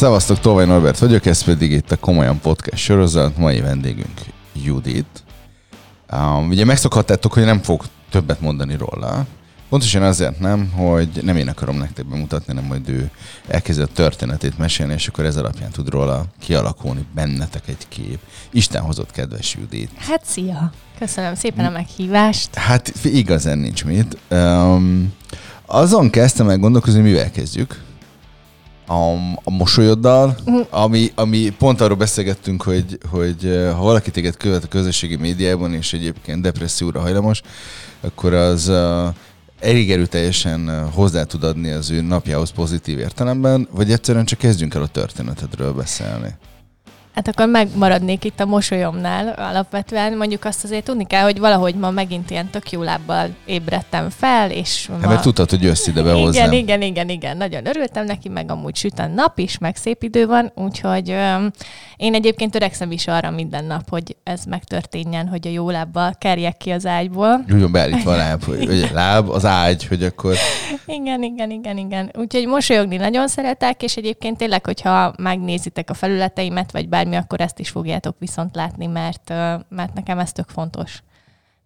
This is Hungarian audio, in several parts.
Szevasztok, Tolvaj Norbert vagyok, ez pedig itt a Komolyan Podcast sorozat, mai vendégünk Judit. Um, ugye megszokhattátok, hogy nem fog többet mondani róla. Pontosan azért nem, hogy nem én akarom nektek bemutatni, hanem majd ő elkezd a történetét mesélni, és akkor ez alapján tud róla kialakulni bennetek egy kép. Isten hozott kedves Judit. Hát szia! Köszönöm szépen a meghívást. Hát igazán nincs mit. Um, azon kezdtem meg gondolkozni, mivel kezdjük a, a mosolyoddal, uh-huh. ami, ami pont arról beszélgettünk, hogy, hogy ha valaki téged követ a közösségi médiában, és egyébként depresszióra hajlamos, akkor az uh, elég erőteljesen hozzá tud adni az ő napjához pozitív értelemben, vagy egyszerűen csak kezdjünk el a történetedről beszélni. Hát akkor megmaradnék itt a mosolyomnál alapvetően. Mondjuk azt azért tudni kell, hogy valahogy ma megint ilyen tök jó lábbal ébredtem fel, és ma... Hát mert tudtad, hogy jössz ide be igen, hozzám. Igen, igen, igen, nagyon örültem neki, meg amúgy süt a nap is, meg szép idő van, úgyhogy én egyébként törekszem is arra minden nap, hogy ez megtörténjen, hogy a jó lábbal kerjek ki az ágyból. Úgy beállítva a láb, hogy, hogy láb, az ágy, hogy akkor... Igen, igen, igen, igen. Úgyhogy mosolyogni nagyon szeretek, és egyébként tényleg, hogyha megnézitek a felületeimet, vagy bármi, akkor ezt is fogjátok viszont látni, mert, mert nekem ez tök fontos.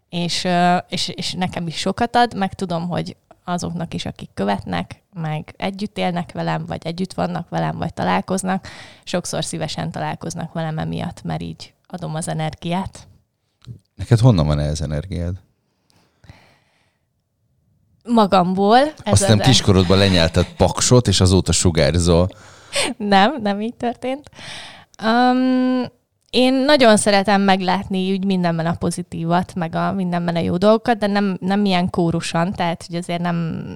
És, és, és nekem is sokat ad, meg tudom, hogy azoknak is, akik követnek, meg együtt élnek velem, vagy együtt vannak velem, vagy találkoznak, sokszor szívesen találkoznak velem emiatt, mert így adom az energiát. Neked honnan van ez energiád? Magamból. Ez Azt nem kiskorodban lenyelted paksot, és azóta sugárzol. nem, nem így történt. Um, én nagyon szeretem meglátni úgy mindenben a pozitívat, meg a mindenben a jó dolgokat, de nem, nem ilyen kórusan, tehát hogy azért nem,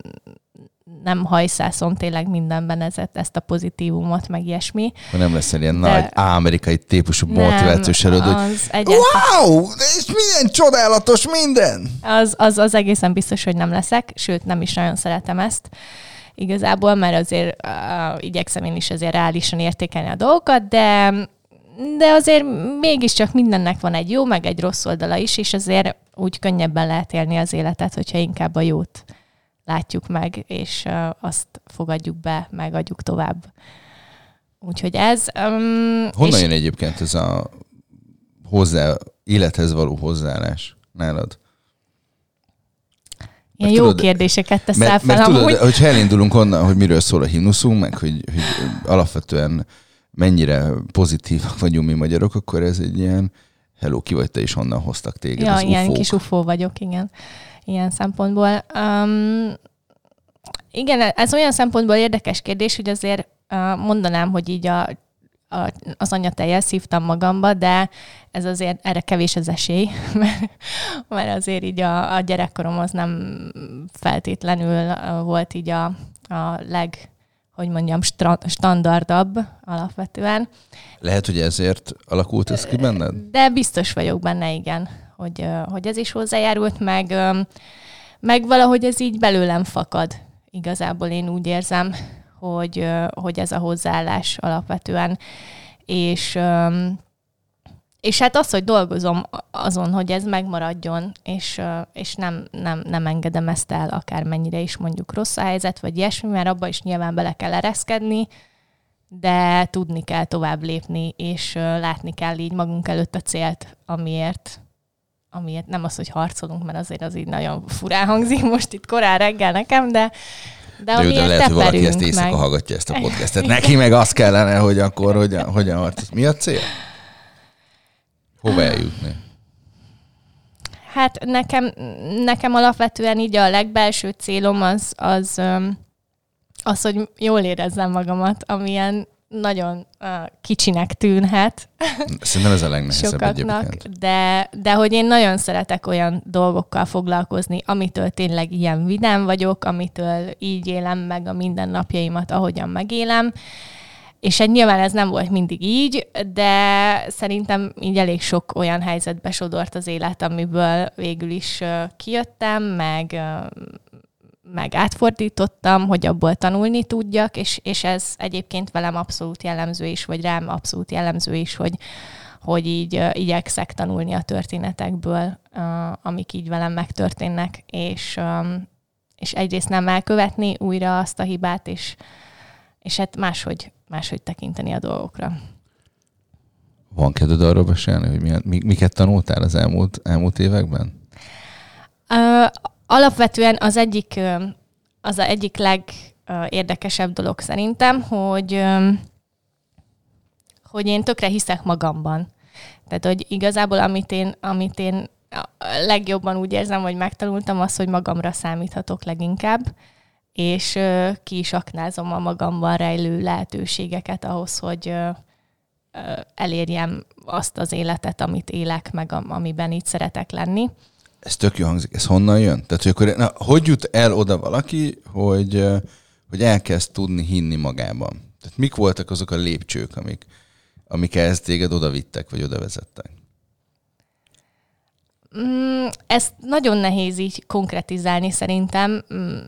nem hajszászom tényleg mindenben ezet, ezt a pozitívumot, meg ilyesmi. Nem lesz egy ilyen de nagy amerikai típusú motivációs előd, hogy wow, és milyen csodálatos minden! Az, az, az egészen biztos, hogy nem leszek, sőt nem is nagyon szeretem ezt igazából, mert azért uh, igyekszem én is azért reálisan értékelni a dolgokat, de de azért mégiscsak mindennek van egy jó, meg egy rossz oldala is, és azért úgy könnyebben lehet élni az életet, hogyha inkább a jót látjuk meg, és azt fogadjuk be, megadjuk tovább. Úgyhogy ez... Um, Honnan és... jön egyébként ez a hozzá, élethez való hozzáállás nálad? Ilyen jó tudod, kérdéseket teszel mert, fel mert amúgy. tudod, hogyha elindulunk onnan, hogy miről szól a himnuszunk, meg hogy, hogy alapvetően mennyire pozitívak vagyunk mi magyarok, akkor ez egy ilyen hello, ki vagy te is honnan hoztak téged ja, az ilyen ufók. kis ufó vagyok, igen. Ilyen szempontból. Um, igen, ez olyan szempontból érdekes kérdés, hogy azért uh, mondanám, hogy így a a, az anyatejjel szívtam magamba, de ez azért erre kevés az esély, mert, mert azért így a, a gyerekkorom az nem feltétlenül volt így a, a leg, hogy mondjam, stra, standardabb alapvetően. Lehet, hogy ezért alakult ez ki benned? De biztos vagyok benne, igen, hogy, hogy ez is hozzájárult, meg, meg valahogy ez így belőlem fakad. Igazából én úgy érzem, hogy, hogy ez a hozzáállás alapvetően. És, és hát az, hogy dolgozom azon, hogy ez megmaradjon, és, és nem, nem, nem engedem ezt el, akármennyire is mondjuk rossz a helyzet, vagy ilyesmi, mert abba is nyilván bele kell ereszkedni, de tudni kell tovább lépni, és látni kell így magunk előtt a célt, amiért, amiért nem az, hogy harcolunk, mert azért az így nagyon furán hangzik most itt korán reggel nekem, de, de, de, de lehet, hogy valaki ezt éjszaka meg. hallgatja ezt a podcastet. Neki meg az kellene, hogy akkor hogyan, hogyan harc. Mi a cél? Hova eljutni? Hát nekem, nekem alapvetően így a legbelső célom az, az, az, hogy jól érezzem magamat, amilyen nagyon uh, kicsinek tűnhet. Szerintem ez a legnehezebb sokaknak, egyébként. De, de hogy én nagyon szeretek olyan dolgokkal foglalkozni, amitől tényleg ilyen vidám vagyok, amitől így élem meg a mindennapjaimat, ahogyan megélem. És egy nyilván ez nem volt mindig így, de szerintem így elég sok olyan helyzetbe sodort az élet, amiből végül is kijöttem, meg meg átfordítottam, hogy abból tanulni tudjak, és, és ez egyébként velem abszolút jellemző is, vagy rám abszolút jellemző is, hogy, hogy így uh, igyekszek tanulni a történetekből, uh, amik így velem megtörténnek, és, um, és egyrészt nem elkövetni újra azt a hibát, és, és hát máshogy, máshogy tekinteni a dolgokra. Van kedved arról beszélni, hogy milyen, miket tanultál az elmúlt, elmúlt években? Uh, alapvetően az egyik, az a egyik legérdekesebb dolog szerintem, hogy, hogy én tökre hiszek magamban. Tehát, hogy igazából amit én, amit én legjobban úgy érzem, hogy megtanultam az, hogy magamra számíthatok leginkább, és ki is aknázom a magamban rejlő lehetőségeket ahhoz, hogy elérjem azt az életet, amit élek, meg amiben így szeretek lenni. Ez tök jó hangzik. Ez honnan jön? Tehát, hogy akkor na, hogy jut el oda valaki, hogy, hogy elkezd tudni hinni magában? Tehát mik voltak azok a lépcsők, amik, amik ezt téged oda vittek, vagy oda vezettek? Mm, ezt nagyon nehéz így konkretizálni szerintem. Mm,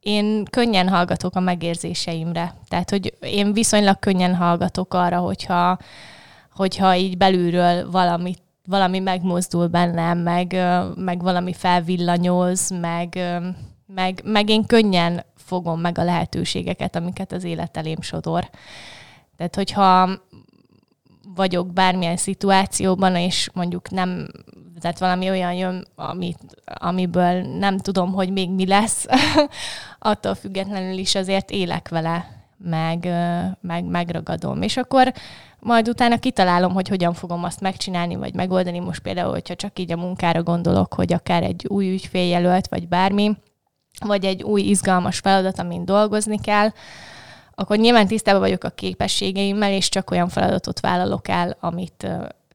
én könnyen hallgatok a megérzéseimre. Tehát, hogy én viszonylag könnyen hallgatok arra, hogyha, hogyha így belülről valamit valami megmozdul bennem, meg, meg valami felvillanyoz, meg, meg, meg én könnyen fogom meg a lehetőségeket, amiket az élet elém sodor. Tehát, hogyha vagyok bármilyen szituációban, és mondjuk nem, tehát valami olyan jön, amit, amiből nem tudom, hogy még mi lesz, attól függetlenül is azért élek vele, meg, meg megragadom. És akkor majd utána kitalálom, hogy hogyan fogom azt megcsinálni, vagy megoldani. Most például, hogyha csak így a munkára gondolok, hogy akár egy új ügyféljelölt, vagy bármi, vagy egy új izgalmas feladat, amin dolgozni kell, akkor nyilván tisztában vagyok a képességeimmel, és csak olyan feladatot vállalok el, amit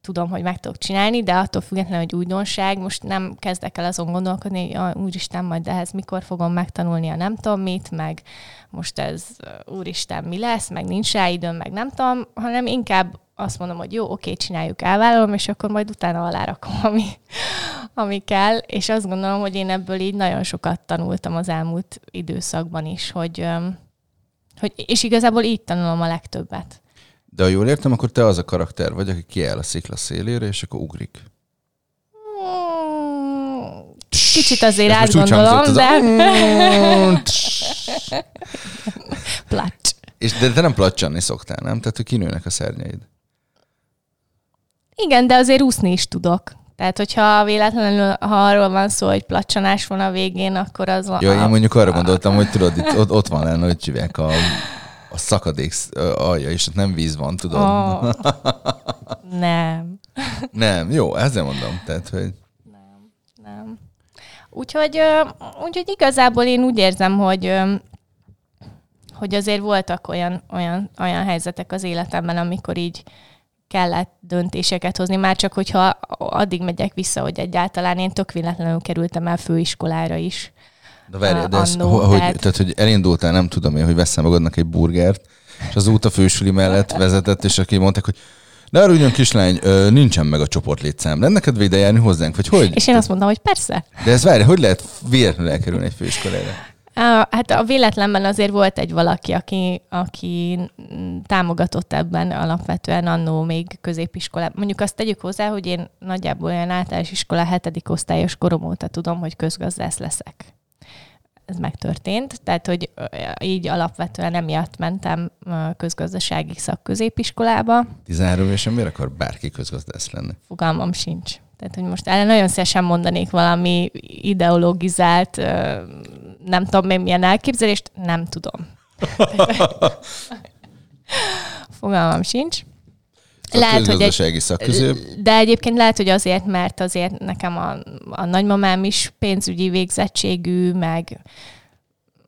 tudom, hogy meg tudok csinálni, de attól függetlenül, hogy újdonság, most nem kezdek el azon gondolkodni, hogy ah, úristen, majd ehhez mikor fogom megtanulni a nem tudom mit, meg most ez úristen mi lesz, meg nincs rá időm, meg nem tudom, hanem inkább azt mondom, hogy jó, oké, csináljuk, elvállalom, és akkor majd utána alárakom, ami, ami kell. És azt gondolom, hogy én ebből így nagyon sokat tanultam az elmúlt időszakban is, hogy, hogy és igazából így tanulom a legtöbbet. De ha jól értem, akkor te az a karakter vagy, aki kiáll a szikla szélére, és akkor ugrik. Kicsit azért átgondolom, de... Placs. És de te nem placsanni szoktál, nem? Tehát, hogy kinőnek a szernyeid. Igen, de azért úszni is tudok. Tehát, hogyha véletlenül, ha arról van szó, hogy placsanás van a végén, akkor az van. Jó, én mondjuk arra gondoltam, hogy tudod, itt, ott, ott van lenne, hogy a, a szakadék alja, és nem víz van, tudod. Oh, nem. Nem, jó, ezzel mondom. Tehát, hogy... Nem, nem. Úgyhogy, úgyhogy igazából én úgy érzem, hogy hogy azért voltak olyan, olyan, olyan helyzetek az életemben, amikor így kellett döntéseket hozni, már csak hogyha addig megyek vissza, hogy egyáltalán én tök véletlenül kerültem el főiskolára is. De várj, de ez, annó, hogy, tehát... tehát, hogy elindultál, nem tudom én, hogy veszem magadnak egy burgert, és az út a fősüli mellett vezetett, és aki mondták, hogy arra ugyan kislány, nincsen meg a csoport létszám. Lenne neked ide járni hozzánk, vagy hogy? És én azt mondtam, hogy persze. De ez várj, hogy lehet véletlenül elkerülni egy főiskolára? Hát a véletlenben azért volt egy valaki, aki, aki támogatott ebben alapvetően annó még középiskolában. Mondjuk azt tegyük hozzá, hogy én nagyjából olyan általános iskola hetedik osztályos korom óta tudom, hogy közgazdász leszek. Ez megtörtént, tehát hogy így alapvetően emiatt mentem közgazdasági szakközépiskolába. 13 évesen miért akar bárki közgazdász lenni? Fogalmam sincs. Tehát, hogy most erre nagyon szívesen mondanék valami ideologizált, nem tudom még milyen elképzelést, nem tudom. Fogalmam sincs. Lehet, hogy egy, szakközép. De egyébként lehet, hogy azért, mert azért nekem a, a nagymamám is pénzügyi végzettségű, meg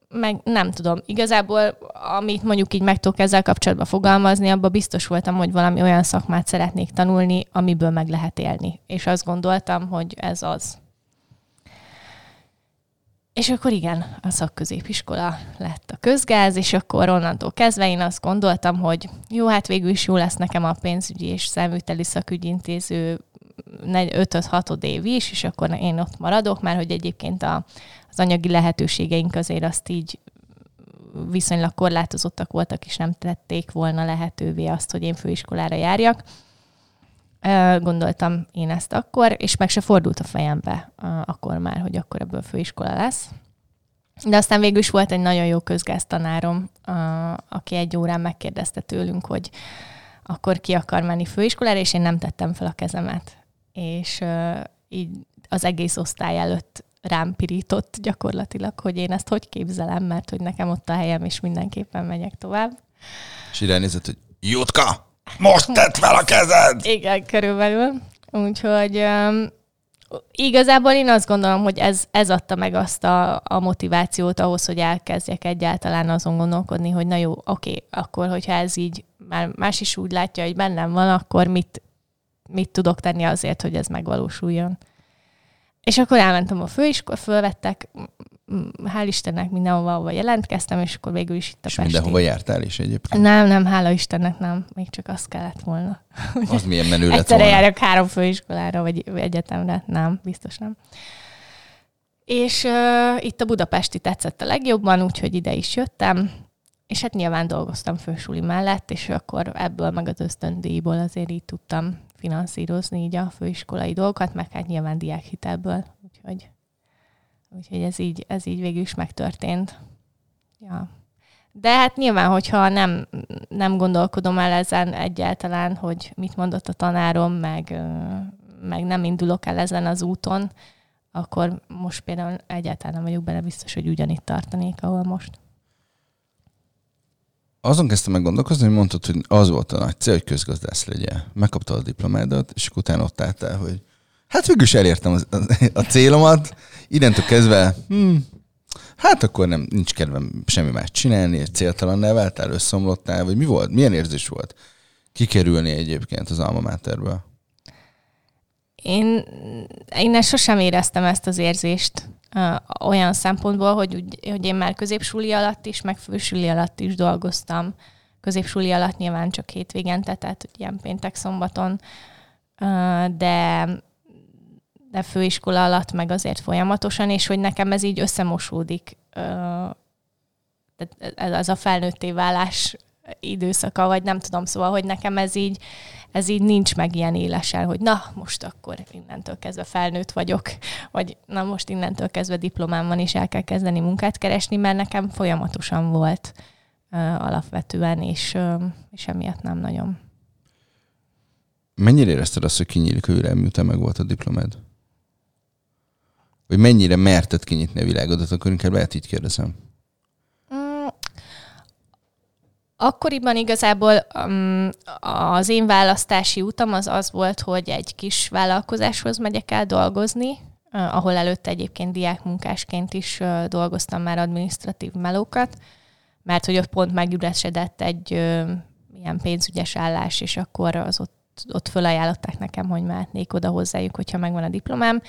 meg nem tudom, igazából amit mondjuk így meg tudok ezzel kapcsolatban fogalmazni, abban biztos voltam, hogy valami olyan szakmát szeretnék tanulni, amiből meg lehet élni. És azt gondoltam, hogy ez az. És akkor igen, a szakközépiskola lett a közgáz, és akkor onnantól kezdve én azt gondoltam, hogy jó, hát végül is jó lesz nekem a pénzügyi és száműteli szakügyintéző 5-6 év is, és akkor én ott maradok, mert hogy egyébként a, az anyagi lehetőségeink azért azt így viszonylag korlátozottak voltak, és nem tették volna lehetővé azt, hogy én főiskolára járjak. Gondoltam én ezt akkor, és meg se fordult a fejembe akkor már, hogy akkor ebből főiskola lesz. De aztán végül is volt egy nagyon jó közgáztanárom, aki egy órán megkérdezte tőlünk, hogy akkor ki akar menni főiskolára, és én nem tettem fel a kezemet. És így az egész osztály előtt rám pirított gyakorlatilag, hogy én ezt hogy képzelem, mert hogy nekem ott a helyem, és mindenképpen megyek tovább. És ránézett, hogy Jutka, most tett fel a kezed! Igen, körülbelül. Úgyhogy um, igazából én azt gondolom, hogy ez, ez adta meg azt a, a motivációt ahhoz, hogy elkezdjek egyáltalán azon gondolkodni, hogy na jó, oké, akkor hogyha ez így már más is úgy látja, hogy bennem van, akkor mit, mit tudok tenni azért, hogy ez megvalósuljon. És akkor elmentem a főiskola, fölvettek, hál' Istennek mindenhova jelentkeztem, és akkor végül is itt a És Pesti. mindenhova jártál is egyébként? Nem, nem, hála Istennek nem. Még csak azt kellett volna. Az milyen menő lett Egyszerre volna. járok három főiskolára, vagy egyetemre. Nem, biztos nem. És uh, itt a budapesti tetszett a legjobban, úgyhogy ide is jöttem. És hát nyilván dolgoztam fősuli mellett, és akkor ebből meg az ösztöndíjból azért így tudtam finanszírozni így a főiskolai dolgokat, meg hát nyilván diákhitelből, úgyhogy, úgyhogy ez, így, ez így végül is megtörtént. Ja. De hát nyilván, hogyha nem, nem gondolkodom el ezen egyáltalán, hogy mit mondott a tanárom, meg, meg nem indulok el ezen az úton, akkor most például egyáltalán nem vagyok benne biztos, hogy ugyanitt tartanék, ahol most azon kezdtem meg gondolkozni, hogy mondtad, hogy az volt a nagy cél, hogy közgazdász legyen. Megkaptad a diplomádat, és utána ott álltál, hogy hát végül is elértem az, az, a célomat, innentől kezdve, hm, hát akkor nem, nincs kedvem semmi más csinálni, egy céltalan váltál, összeomlottál, vagy mi volt? Milyen érzés volt kikerülni egyébként az alma máterből? Én, én sosem éreztem ezt az érzést olyan szempontból, hogy, hogy én már középsúli alatt is, meg fősúli alatt is dolgoztam. Középsúli alatt nyilván csak hétvégente, tehát ilyen péntek-szombaton, de, de főiskola alatt meg azért folyamatosan, és hogy nekem ez így összemosódik. Ez a felnőtté válás időszaka, vagy nem tudom, szóval, hogy nekem ez így, ez így nincs meg ilyen élesen, hogy na, most akkor innentől kezdve felnőtt vagyok, vagy na, most innentől kezdve diplomám van, és el kell kezdeni munkát keresni, mert nekem folyamatosan volt uh, alapvetően, és, uh, és emiatt nem nagyon. Mennyire érezted azt, hogy kinyílik világ, miután meg volt a diplomád? Vagy mennyire merted kinyitni a világodat, akkor inkább lehet így kérdezem. Akkoriban igazából um, az én választási utam az az volt, hogy egy kis vállalkozáshoz megyek el dolgozni, ahol előtte egyébként diákmunkásként is dolgoztam már administratív melókat, mert hogy ott pont megüresedett egy uh, ilyen pénzügyes állás, és akkor az ott, ott fölajánlották nekem, hogy mehetnék oda hozzájuk, hogyha megvan a diplomám.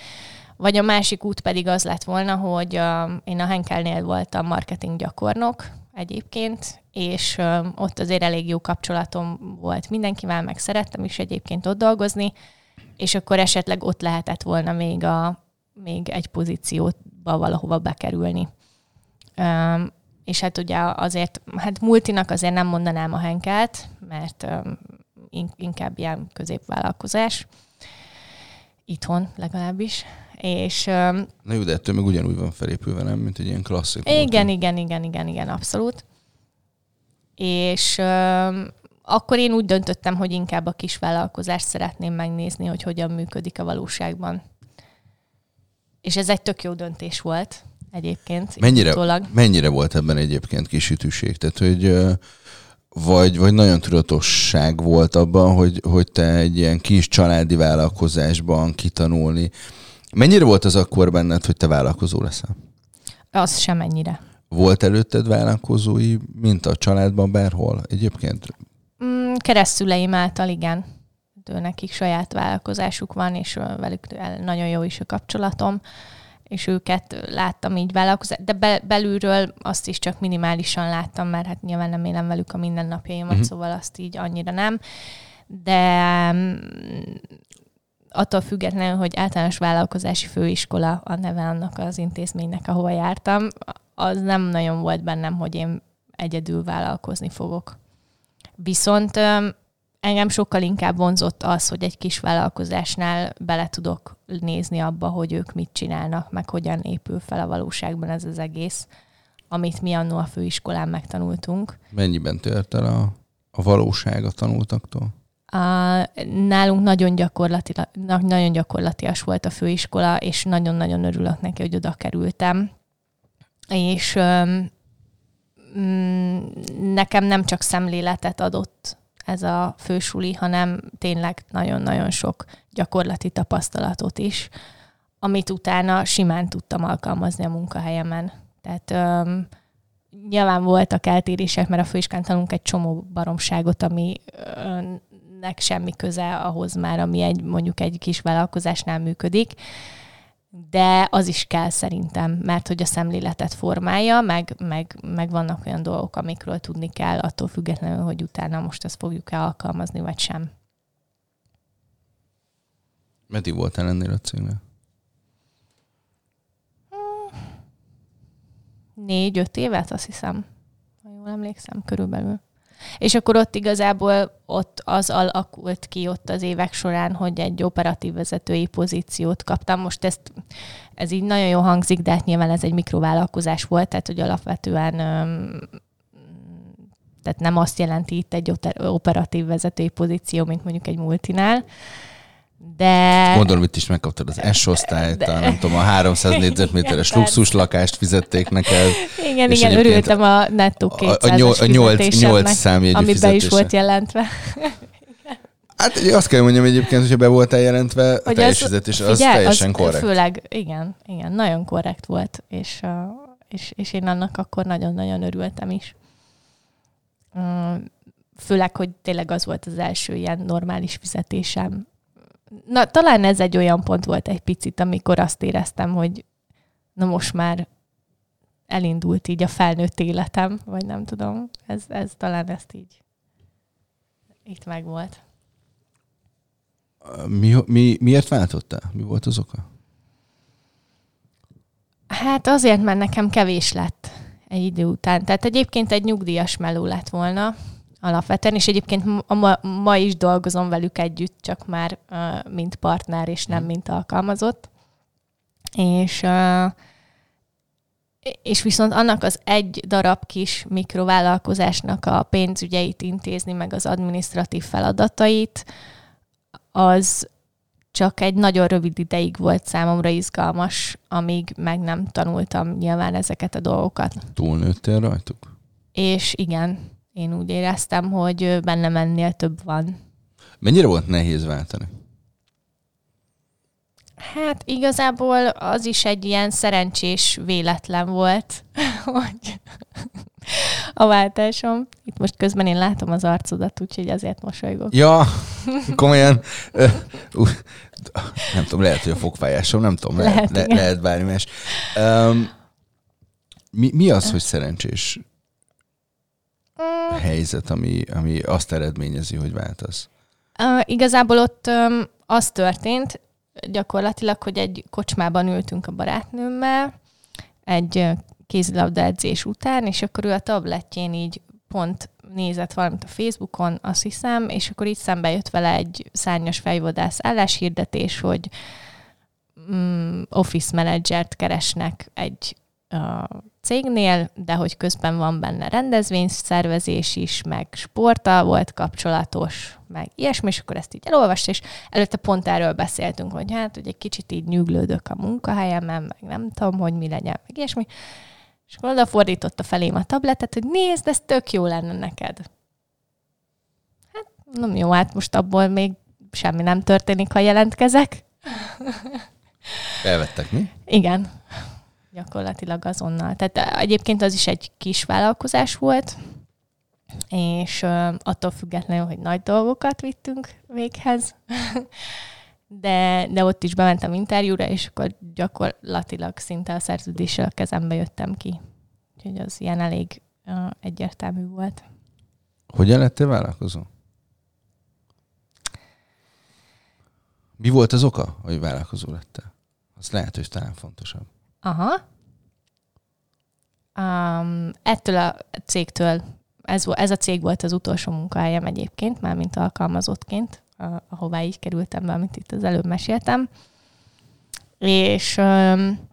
Vagy a másik út pedig az lett volna, hogy uh, én a Henkelnél voltam marketing gyakornok egyébként, és ott azért elég jó kapcsolatom volt mindenkivel, meg szerettem is egyébként ott dolgozni, és akkor esetleg ott lehetett volna még, a, még egy pozícióba valahova bekerülni. Um, és hát ugye azért, hát multinak azért nem mondanám a Henkelt, mert um, inkább ilyen középvállalkozás. Itthon legalábbis. És, Na jó, de ettől meg ugyanúgy van felépülve, nem? Mint egy ilyen klasszik. Igen, igen, igen, igen, igen, abszolút és akkor én úgy döntöttem, hogy inkább a kis vállalkozást szeretném megnézni, hogy hogyan működik a valóságban. És ez egy tök jó döntés volt egyébként. Mennyire, mennyire volt ebben egyébként kisütűség? Tehát, hogy vagy, vagy nagyon tudatosság volt abban, hogy, hogy te egy ilyen kis családi vállalkozásban kitanulni. Mennyire volt az akkor benned, hogy te vállalkozó leszel? Az sem ennyire. Volt előtted vállalkozói, mint a családban bárhol egyébként? Mm, keresztüleim által igen. De nekik saját vállalkozásuk van, és velük nagyon jó is a kapcsolatom, és őket láttam így vállalkozás, de be, belülről azt is csak minimálisan láttam, mert hát nyilván nem élem velük a mindennapjaimat, uh-huh. szóval azt így annyira nem. De mm, attól függetlenül, hogy általános vállalkozási főiskola a neve annak az intézménynek, ahova jártam, az nem nagyon volt bennem, hogy én egyedül vállalkozni fogok. Viszont engem sokkal inkább vonzott az, hogy egy kis vállalkozásnál bele tudok belenézni abba, hogy ők mit csinálnak, meg hogyan épül fel a valóságban ez az egész, amit mi annó a főiskolán megtanultunk. Mennyiben tört el a, a valóság a tanultaktól? Nálunk nagyon, gyakorlati, nagyon gyakorlatias volt a főiskola, és nagyon-nagyon örülök neki, hogy oda kerültem. És öm, mm, nekem nem csak szemléletet adott ez a fősuli, hanem tényleg nagyon-nagyon sok gyakorlati tapasztalatot is, amit utána simán tudtam alkalmazni a munkahelyemen. Tehát öm, nyilván voltak eltérések, mert a főiskán tanulunk egy csomó baromságot, ami nek semmi köze ahhoz már, ami egy, mondjuk egy kis vállalkozásnál működik, de az is kell szerintem, mert hogy a szemléletet formálja, meg, meg, meg vannak olyan dolgok, amikről tudni kell, attól függetlenül, hogy utána most ezt fogjuk-e alkalmazni, vagy sem. Meddig voltál ennél a cégnél? Négy-öt évet, azt hiszem, ha jól emlékszem, körülbelül. És akkor ott igazából ott az alakult ki ott az évek során, hogy egy operatív vezetői pozíciót kaptam. Most ezt, ez így nagyon jó hangzik, de hát nyilván ez egy mikrovállalkozás volt, tehát hogy alapvetően tehát nem azt jelenti itt egy operatív vezetői pozíció, mint mondjuk egy multinál, de... Gondolom, itt is megkaptad az S-osztályt, de... a, nem tudom, a 300 négyzetméteres luxus lakást fizették neked. Igen, igen, örültem a nettó 200 a, a, nyol, a 8, 8 számjegyű is volt jelentve. Hát azt kell mondjam egyébként, hogyha be voltál jelentve, a teljes az, fizetés az figyelj, teljesen az korrekt. Főleg, igen, igen, nagyon korrekt volt, és, és, és én annak akkor nagyon-nagyon örültem is. Főleg, hogy tényleg az volt az első ilyen normális fizetésem na, talán ez egy olyan pont volt egy picit, amikor azt éreztem, hogy na most már elindult így a felnőtt életem, vagy nem tudom. Ez, ez talán ezt így itt meg volt. Mi, mi, miért váltottál? Mi volt az oka? Hát azért, mert nekem kevés lett egy idő után. Tehát egyébként egy nyugdíjas meló lett volna, alapvetően, és egyébként ma, ma is dolgozom velük együtt, csak már uh, mint partner, és nem mhm. mint alkalmazott. És, uh, és viszont annak az egy darab kis mikrovállalkozásnak a pénzügyeit intézni, meg az administratív feladatait, az csak egy nagyon rövid ideig volt számomra izgalmas, amíg meg nem tanultam nyilván ezeket a dolgokat. Túlnőttél rajtuk? És igen, én úgy éreztem, hogy bennem ennél több van. Mennyire volt nehéz váltani? Hát igazából az is egy ilyen szerencsés véletlen volt, hogy a váltásom. Itt most közben én látom az arcodat, úgyhogy azért mosolygok. Ja, komolyan. nem tudom, lehet, hogy a fogfájásom, nem tudom, lehet, lehet, le, lehet bármi más. Um, mi, mi az, hogy szerencsés helyzet, ami, ami azt eredményezi, hogy váltasz? Uh, igazából ott um, az történt, gyakorlatilag, hogy egy kocsmában ültünk a barátnőmmel, egy kézilabda edzés után, és akkor ő a tabletjén így pont nézett valamit a Facebookon, azt hiszem, és akkor így szembe jött vele egy szárnyas fejvadász álláshirdetés, hogy mm, office menedzsert keresnek egy cégnél, de hogy közben van benne rendezvényszervezés is, meg sporttal volt kapcsolatos, meg ilyesmi, és akkor ezt így elolvasta, és előtte pont erről beszéltünk, hogy hát, hogy egy kicsit így nyuglődök a munkahelyemen, meg nem tudom, hogy mi legyen, meg ilyesmi. És akkor oda fordította felém a tabletet, hogy nézd, ez tök jó lenne neked. Hát, nem jó, hát most abból még semmi nem történik, ha jelentkezek. Elvettek mi? Igen gyakorlatilag azonnal. Tehát egyébként az is egy kis vállalkozás volt, és attól függetlenül, hogy nagy dolgokat vittünk véghez, de, de ott is bementem interjúra, és akkor gyakorlatilag szinte a szerződéssel a kezembe jöttem ki. Úgyhogy az ilyen elég egyértelmű volt. Hogyan lettél vállalkozó? Mi volt az oka, hogy vállalkozó lettél? Az lehet, hogy talán fontosabb. Aha. Um, ettől a cégtől, ez, ez a cég volt az utolsó munkahelyem egyébként, már mint alkalmazottként, ahová így kerültem be, amit itt az előbb meséltem. és um,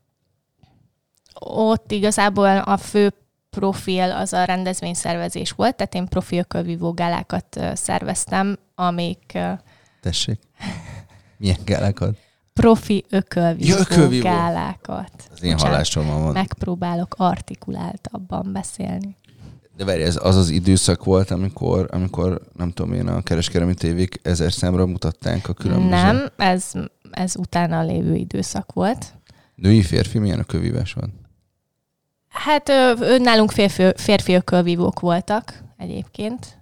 ott igazából a fő profil az a rendezvényszervezés volt, tehát én profi ökölvívó gálákat szerveztem, amik... Tessék. Milyen gálákat? Profi ökölvívó, ja, gálákat. Az én hallásommal van. Megpróbálok artikuláltabban beszélni. De várj, ez az az időszak volt, amikor, amikor nem tudom én, a kereskedelmi tévék ezer számra mutatták a különböző... Nem, ez, ez utána lévő időszak volt. Női, férfi, milyen a kövívás van? Hát nálunk férfi, férfi ökölvívók voltak egyébként,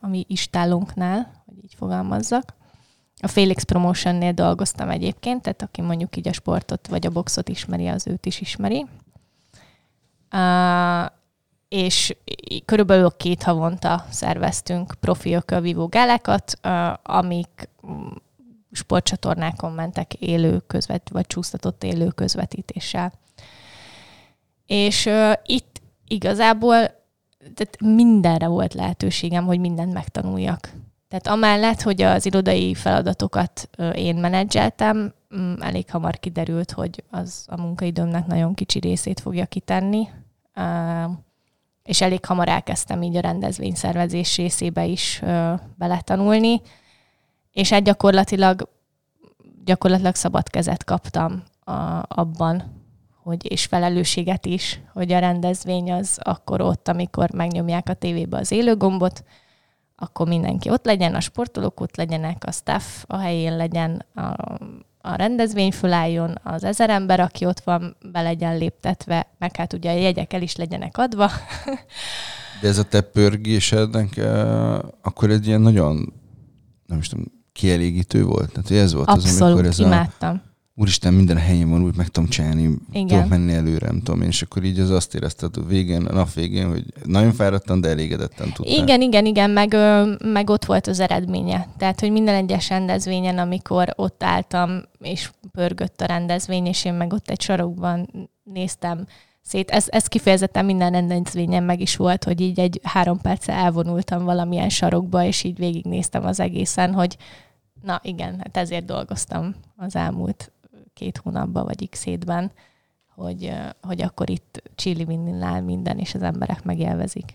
a mi istálunknál, hogy így fogalmazzak. A Felix Promotionnél dolgoztam egyébként, tehát aki mondjuk így a sportot vagy a boxot ismeri, az őt is ismeri. Uh, és körülbelül két havonta szerveztünk profi ökölvívó gálákat, uh, amik mm, sportcsatornákon mentek élő közvet, vagy csúsztatott élő közvetítéssel. És uh, itt igazából tehát mindenre volt lehetőségem, hogy mindent megtanuljak. Tehát amellett, hogy az irodai feladatokat én menedzseltem, elég hamar kiderült, hogy az a munkaidőmnek nagyon kicsi részét fogja kitenni, és elég hamar elkezdtem így a rendezvényszervezés részébe is beletanulni, és hát gyakorlatilag, gyakorlatilag szabad kezet kaptam a, abban, hogy, és felelősséget is, hogy a rendezvény az akkor ott, amikor megnyomják a tévébe az élőgombot, akkor mindenki ott legyen, a sportolók ott legyenek, a staff a helyén legyen, a, a rendezvény fölálljon, az ezer ember, aki ott van, be legyen léptetve, meg hát ugye a jegyek el is legyenek adva. De ez a te pörgésednek uh, akkor egy ilyen nagyon, nem is tudom, kielégítő volt? Tehát ez volt Abszolút, az, amikor ez imádtam. Úristen, minden helyén van, úgy meg tudom csinálni, Igen. tudok menni előre, nem tudom én, és akkor így az azt érezted a végén, a nap végén, hogy nagyon fáradtan, de elégedetten tudtál. Igen, igen, igen, meg, meg ott volt az eredménye. Tehát, hogy minden egyes rendezvényen, amikor ott álltam, és pörgött a rendezvény, és én meg ott egy sarokban néztem szét. Ez, ez kifejezetten minden rendezvényen meg is volt, hogy így egy három perce elvonultam valamilyen sarokba, és így végignéztem az egészen, hogy na igen, hát ezért dolgoztam az elmúlt két hónapban vagy x hétben, hogy, hogy akkor itt chili áll minden, és az emberek megélvezik.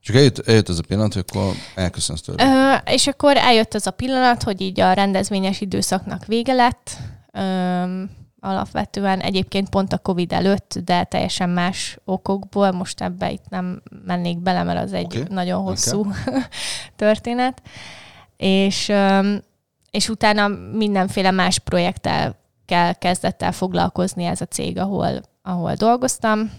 Csak eljött, eljött az a pillanat, hogy akkor elköszönsz tőle. Ö, és akkor eljött az a pillanat, hogy így a rendezvényes időszaknak vége lett. Ö, alapvetően egyébként pont a Covid előtt, de teljesen más okokból. Most ebbe itt nem mennék bele, mert az egy okay. nagyon hosszú okay. történet. És és utána mindenféle más projekttel kell kezdett el foglalkozni ez a cég, ahol, ahol dolgoztam,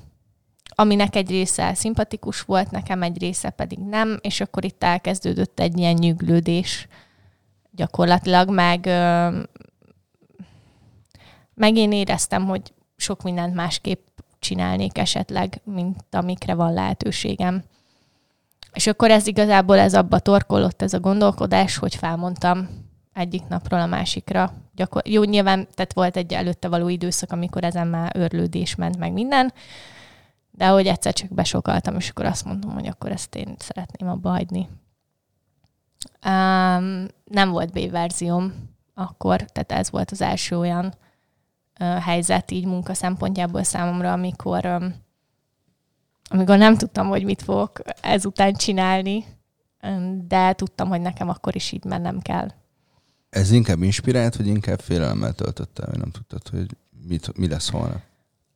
aminek egy része szimpatikus volt, nekem egy része pedig nem, és akkor itt elkezdődött egy ilyen nyüglődés gyakorlatilag, meg, meg én éreztem, hogy sok mindent másképp csinálnék esetleg, mint amikre van lehetőségem. És akkor ez igazából ez abba torkolott ez a gondolkodás, hogy felmondtam egyik napról a másikra. Gyakor- Jó, nyilván tehát volt egy előtte való időszak, amikor ezen már őrlődés ment meg minden, de hogy egyszer csak besokaltam, és akkor azt mondtam, hogy akkor ezt én szeretném abba hagyni. Um, nem volt B-verzióm akkor, tehát ez volt az első olyan uh, helyzet így munka szempontjából számomra, amikor, um, amikor nem tudtam, hogy mit fogok ezután csinálni, de tudtam, hogy nekem akkor is így mennem kell ez inkább inspirált, vagy inkább félelemmel töltött el, hogy nem tudtad, hogy mit, mi lesz holnap?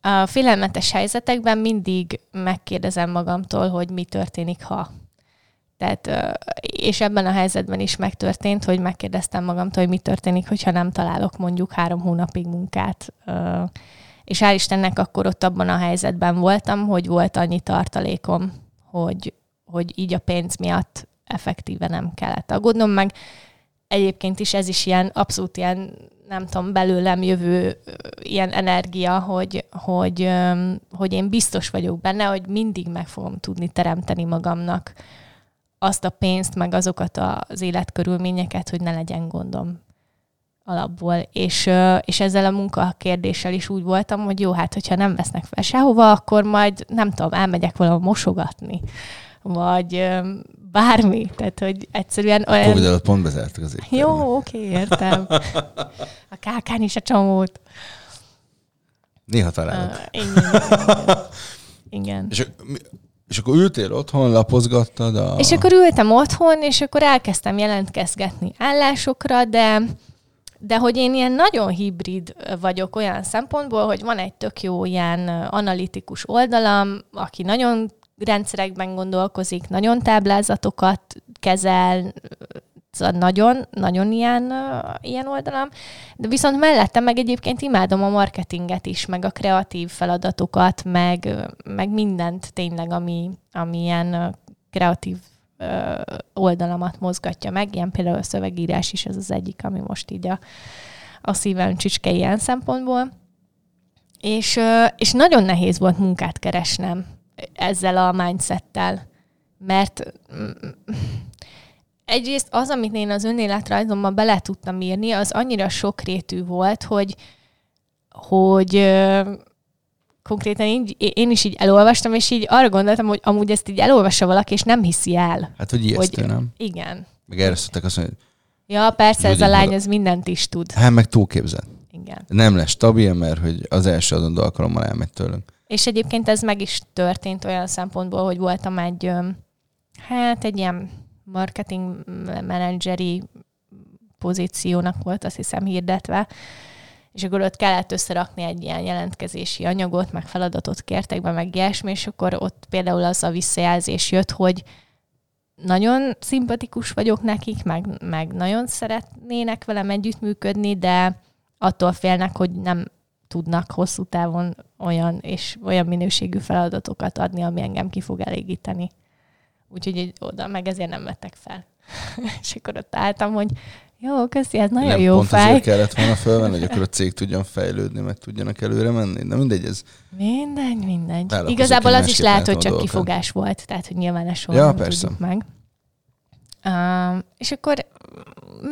A félelmetes helyzetekben mindig megkérdezem magamtól, hogy mi történik, ha. Tehát, és ebben a helyzetben is megtörtént, hogy megkérdeztem magamtól, hogy mi történik, hogyha nem találok mondjuk három hónapig munkát. És hál' Istennek akkor ott abban a helyzetben voltam, hogy volt annyi tartalékom, hogy, hogy így a pénz miatt effektíve nem kellett aggódnom, meg egyébként is ez is ilyen abszolút ilyen, nem tudom, belőlem jövő ilyen energia, hogy, hogy, hogy én biztos vagyok benne, hogy mindig meg fogom tudni teremteni magamnak azt a pénzt, meg azokat az életkörülményeket, hogy ne legyen gondom alapból. És, és ezzel a munkakérdéssel is úgy voltam, hogy jó, hát hogyha nem vesznek fel sehova, akkor majd nem tudom, elmegyek valahol mosogatni, vagy bármi. Tehát, hogy egyszerűen olyan... Covid alatt pont bezártak az éttermet. Jó, oké, értem. A kákán is a csomót. Néha találod. Uh, igen. igen. És, és akkor ültél otthon, lapozgattad a... És akkor ültem otthon, és akkor elkezdtem jelentkezgetni állásokra, de de hogy én ilyen nagyon hibrid vagyok olyan szempontból, hogy van egy tök jó ilyen analitikus oldalam, aki nagyon rendszerekben gondolkozik, nagyon táblázatokat kezel, szóval nagyon, nagyon ilyen, ilyen oldalam, de viszont mellettem meg egyébként imádom a marketinget is, meg a kreatív feladatokat, meg, meg mindent tényleg, ami, ami ilyen kreatív oldalamat mozgatja meg, ilyen például a szövegírás is ez az egyik, ami most így a, a szívem csücske ilyen szempontból. És, és nagyon nehéz volt munkát keresnem ezzel a mindsettel, mert mm, egyrészt az, amit én az önéletrajzomban bele tudtam írni, az annyira sokrétű volt, hogy, hogy konkrétan így, én is így elolvastam, és így arra gondoltam, hogy amúgy ezt így elolvassa valaki, és nem hiszi el. Hát, hogy ijesztő, hogy, nem? Igen. Meg erre szoktak azt mondani, Ja, persze, ez a lány, ez mindent is tud. Hát, meg túlképzett. Igen. Nem lesz stabil, mert hogy az első adandó alkalommal elmegy tőlünk. És egyébként ez meg is történt olyan szempontból, hogy voltam egy, hát egy ilyen marketing menedzseri pozíciónak volt, azt hiszem hirdetve, és akkor ott kellett összerakni egy ilyen jelentkezési anyagot, meg feladatot kértek be, meg ilyesmi, és akkor ott például az a visszajelzés jött, hogy nagyon szimpatikus vagyok nekik, meg, meg nagyon szeretnének velem együttműködni, de attól félnek, hogy nem tudnak hosszú távon olyan és olyan minőségű feladatokat adni, ami engem ki fog elégíteni. Úgyhogy oda meg ezért nem vettek fel. és akkor ott álltam, hogy jó, köszi, ez nagyon nem jó pont fáj. azért kellett volna felvenni, hogy akkor a cég tudjon fejlődni, meg tudjanak előre menni. De mindegy, ez... Mindegy, mindegy. Igazából az is lehet, hogy csak kifogás volt, tehát hogy nyilván ez soha ja, nem persze. tudjuk meg. Uh, és akkor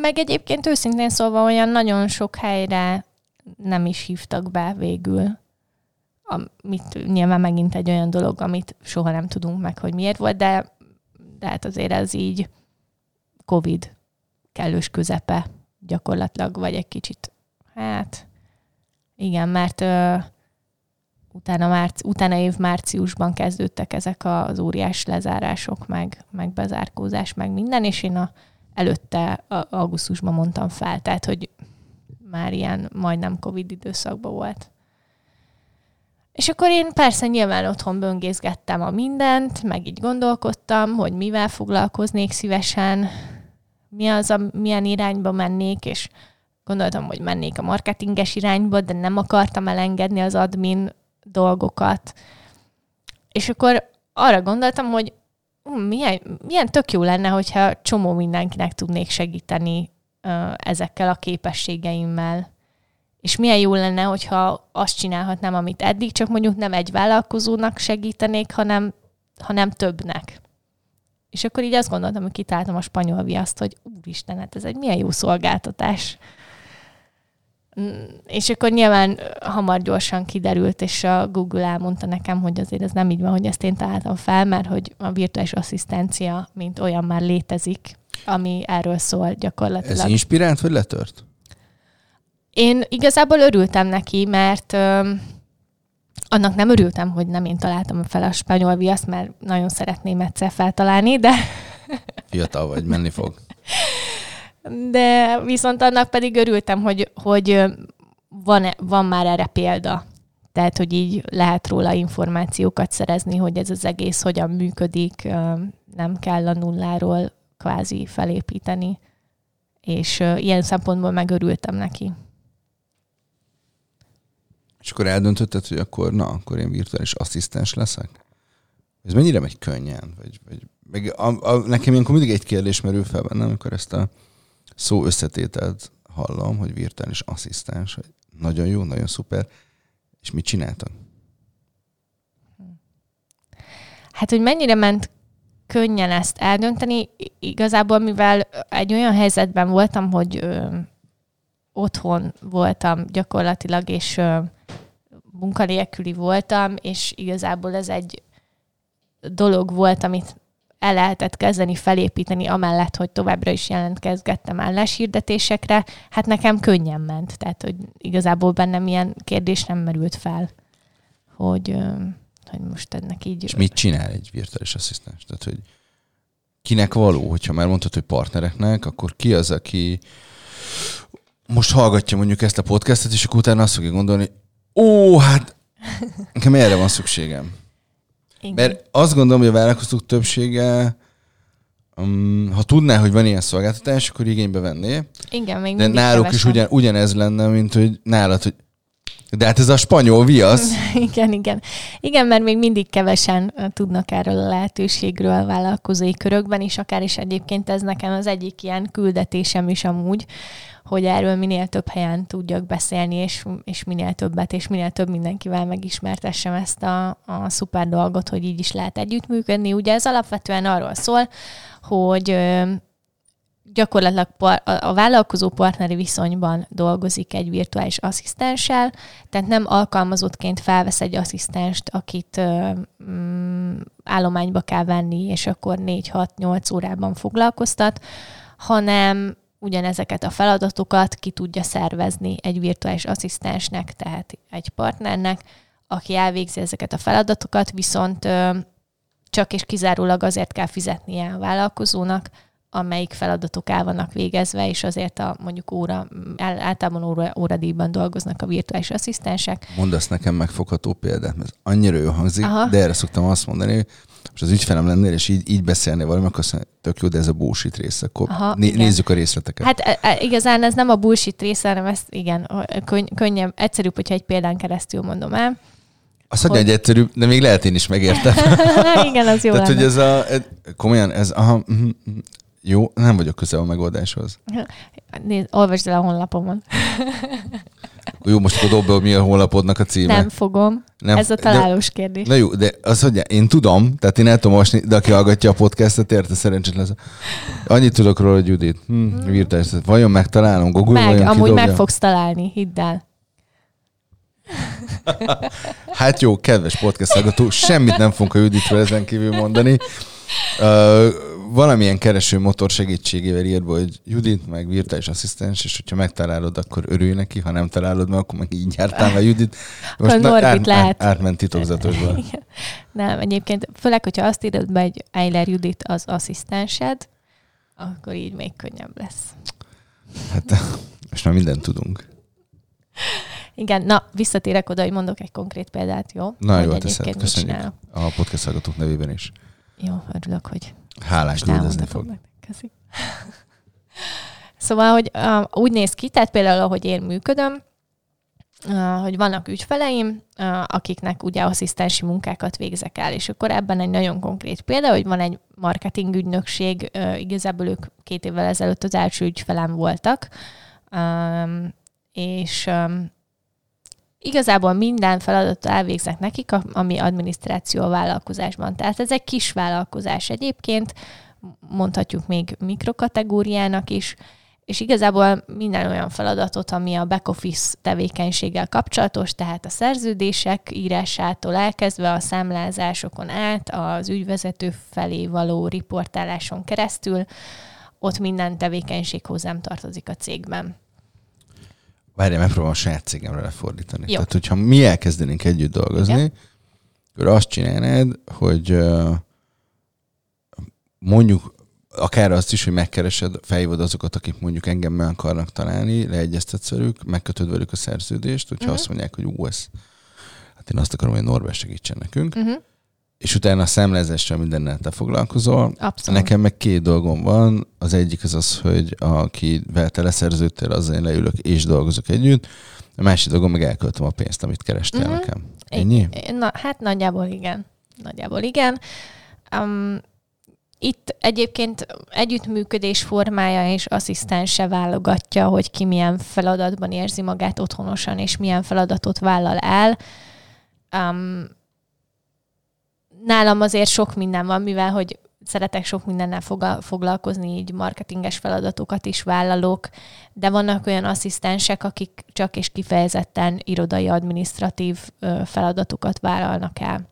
meg egyébként őszintén szólva olyan nagyon sok helyre nem is hívtak be végül. Amit nyilván megint egy olyan dolog, amit soha nem tudunk meg, hogy miért volt, de, de hát azért ez így Covid kellős közepe gyakorlatilag, vagy egy kicsit, hát igen, mert ö, utána, márci, utána év márciusban kezdődtek ezek az óriás lezárások, meg, meg bezárkózás, meg minden, és én a, előtte a, augusztusban mondtam fel, tehát, hogy már ilyen majdnem Covid időszakban volt. És akkor én persze nyilván otthon böngészgettem a mindent, meg így gondolkodtam, hogy mivel foglalkoznék szívesen, mi az, a, milyen irányba mennék, és gondoltam, hogy mennék a marketinges irányba, de nem akartam elengedni az admin dolgokat. És akkor arra gondoltam, hogy uh, milyen, milyen tök jó lenne, hogyha csomó mindenkinek tudnék segíteni ezekkel a képességeimmel. És milyen jó lenne, hogyha azt csinálhatnám, amit eddig, csak mondjuk nem egy vállalkozónak segítenék, hanem, hanem többnek. És akkor így azt gondoltam, hogy kitáltam a spanyol viaszt, hogy úristen, hát ez egy milyen jó szolgáltatás. Mm, és akkor nyilván hamar gyorsan kiderült, és a Google elmondta nekem, hogy azért ez nem így van, hogy ezt én találtam fel, mert hogy a virtuális asszisztencia, mint olyan már létezik, ami erről szól gyakorlatilag. Ez inspirált, vagy letört? Én igazából örültem neki, mert annak nem örültem, hogy nem én találtam fel a spanyol viaszt, mert nagyon szeretném egyszer feltalálni, de... Fiatal vagy, menni fog. De viszont annak pedig örültem, hogy, hogy van, van már erre példa. Tehát, hogy így lehet róla információkat szerezni, hogy ez az egész hogyan működik, nem kell a nulláról kvázi felépíteni. És ilyen szempontból megörültem neki. És akkor eldöntötted, hogy akkor, na, akkor én virtuális asszisztens leszek? Ez mennyire megy könnyen? Vagy, vagy meg a, a, nekem ilyenkor mindig egy kérdés merül fel bennem, amikor ezt a szó összetételt hallom, hogy virtuális asszisztens, hogy nagyon jó, nagyon szuper. És mit csináltak? Hát, hogy mennyire ment könnyen ezt eldönteni, igazából mivel egy olyan helyzetben voltam, hogy ö, otthon voltam gyakorlatilag, és ö, munkanélküli voltam, és igazából ez egy dolog volt, amit el lehetett kezdeni felépíteni, amellett, hogy továbbra is jelentkezgettem álláshirdetésekre, hát nekem könnyen ment. Tehát, hogy igazából bennem ilyen kérdés nem merült fel, hogy, hogy most ennek így... És mit csinál egy virtuális asszisztens? Tehát, hogy kinek való, hogyha már mondtad, hogy partnereknek, akkor ki az, aki most hallgatja mondjuk ezt a podcastet, és akkor utána azt fogja gondolni, ó, hát nekem erre van szükségem. Igen. Mert azt gondolom, hogy a vállalkozók többsége, um, ha tudná, hogy van ilyen szolgáltatás, akkor igénybe venné. Igen, még De náluk kevesen. is ugyan, ugyanez lenne, mint hogy nálad, hogy de hát ez a spanyol viasz. igen, igen. Igen, mert még mindig kevesen tudnak erről a lehetőségről vállalkozói körökben, és akár is egyébként ez nekem az egyik ilyen küldetésem is amúgy, hogy erről minél több helyen tudjak beszélni, és, és minél többet, és minél több mindenkivel megismertessem ezt a, a szuper dolgot, hogy így is lehet együttműködni. Ugye ez alapvetően arról szól, hogy gyakorlatilag a vállalkozó partneri viszonyban dolgozik egy virtuális asszisztenssel, tehát nem alkalmazottként felvesz egy asszisztenst, akit mm, állományba kell venni, és akkor 4-6-8 órában foglalkoztat, hanem ugyanezeket a feladatokat ki tudja szervezni egy virtuális asszisztensnek, tehát egy partnernek, aki elvégzi ezeket a feladatokat, viszont csak és kizárólag azért kell fizetnie a vállalkozónak, amelyik feladatok el vannak végezve, és azért a mondjuk óra, általában óra, óradíjban dolgoznak a virtuális asszisztensek. Mondasz nekem megfogható példát, mert annyira jó hangzik, Aha. de erre szoktam azt mondani, most az ügyfelem lennél, és így, így beszélni valami, akkor azt mondja, tök jó, de ez a bullshit része. Akkor Aha, né- nézzük a részleteket. Hát e, e, igazán ez nem a bullshit része, hanem ez igen, könny- könnyebb, egyszerűbb, hogyha egy példán keresztül mondom el. Azt mondja, hogy egyszerű, de még lehet én is megértem. igen, az jó Tehát, lenne. hogy ez a, komolyan, ez, aha, mm, mm, jó, nem vagyok közel a megoldáshoz. Nézd, olvasd el a honlapomon. jó, most akkor dobd mi a honlapodnak a címe. Nem fogom. Nem, Ez a találós de, kérdés. Na jó, de az, hogy én tudom, tehát én el tudom olvasni, de aki hallgatja a podcastet, érte szerencsétlen. Annyit tudok róla, hogy Judit. Hm, hmm. virtuális. Vajon megtalálom? Google meg, vajon amúgy kidobja? meg fogsz találni, hidd el. hát jó, kedves podcast hallgató, semmit nem fogunk a Juditről ezen kívül mondani. Uh, valamilyen kereső motor segítségével ír hogy Judit, meg virtuális asszisztens, és hogyha megtalálod, akkor örülj neki, ha nem találod meg, akkor meg így jártál a Judit. Most na, át. Át, átment titokzatosba. Nem, egyébként főleg, hogyha azt írod be, hogy Eiler Judit az asszisztensed, akkor így még könnyebb lesz. Hát most már mindent tudunk. Igen, na, visszatérek oda, hogy mondok egy konkrét példát, jó? Na, jó, teszed. Köszönjük a podcast hallgatók nevében is. Jó, örülök, hogy Hálás küldezni fog. Köszi. szóval, hogy uh, úgy néz ki, tehát például, ahogy én működöm, uh, hogy vannak ügyfeleim, uh, akiknek ugye asszisztensi munkákat végzek el, és akkor ebben egy nagyon konkrét példa, hogy van egy marketing ügynökség, uh, igazából ők két évvel ezelőtt az első ügyfelem voltak, um, és um, igazából minden feladatot elvégzek nekik, ami adminisztráció a vállalkozásban. Tehát ez egy kis vállalkozás egyébként, mondhatjuk még mikrokategóriának is, és igazából minden olyan feladatot, ami a back-office tevékenységgel kapcsolatos, tehát a szerződések írásától elkezdve a számlázásokon át, az ügyvezető felé való riportáláson keresztül, ott minden tevékenység hozzám tartozik a cégben. Várjál, megpróbálom a saját cégemre lefordítani. Jó. Tehát, hogyha mi elkezdenénk együtt dolgozni, Igen. akkor azt csinálnád, hogy mondjuk akár azt is, hogy megkeresed, felhívod azokat, akik mondjuk engem meg akarnak találni, leegyeztetsz velük, megkötöd velük a szerződést, hogyha uh-huh. azt mondják, hogy ú, ez, hát én azt akarom, hogy Norbert segítsen nekünk, uh-huh és utána a szemlezéssel mindennel te foglalkozol. Abszolút. Nekem meg két dolgom van. Az egyik az az, hogy akivel te leszerződtél, az én leülök és dolgozok együtt. A másik dolgom meg elköltöm a pénzt, amit kerestél uh-huh. nekem. Ennyi? Na, hát nagyjából igen. Nagyjából igen. Um, itt egyébként együttműködés formája és asszisztense válogatja, hogy ki milyen feladatban érzi magát otthonosan, és milyen feladatot vállal el. Um, nálam azért sok minden van, mivel hogy szeretek sok mindennel foglalkozni, így marketinges feladatokat is vállalok, de vannak olyan asszisztensek, akik csak és kifejezetten irodai administratív feladatokat vállalnak el.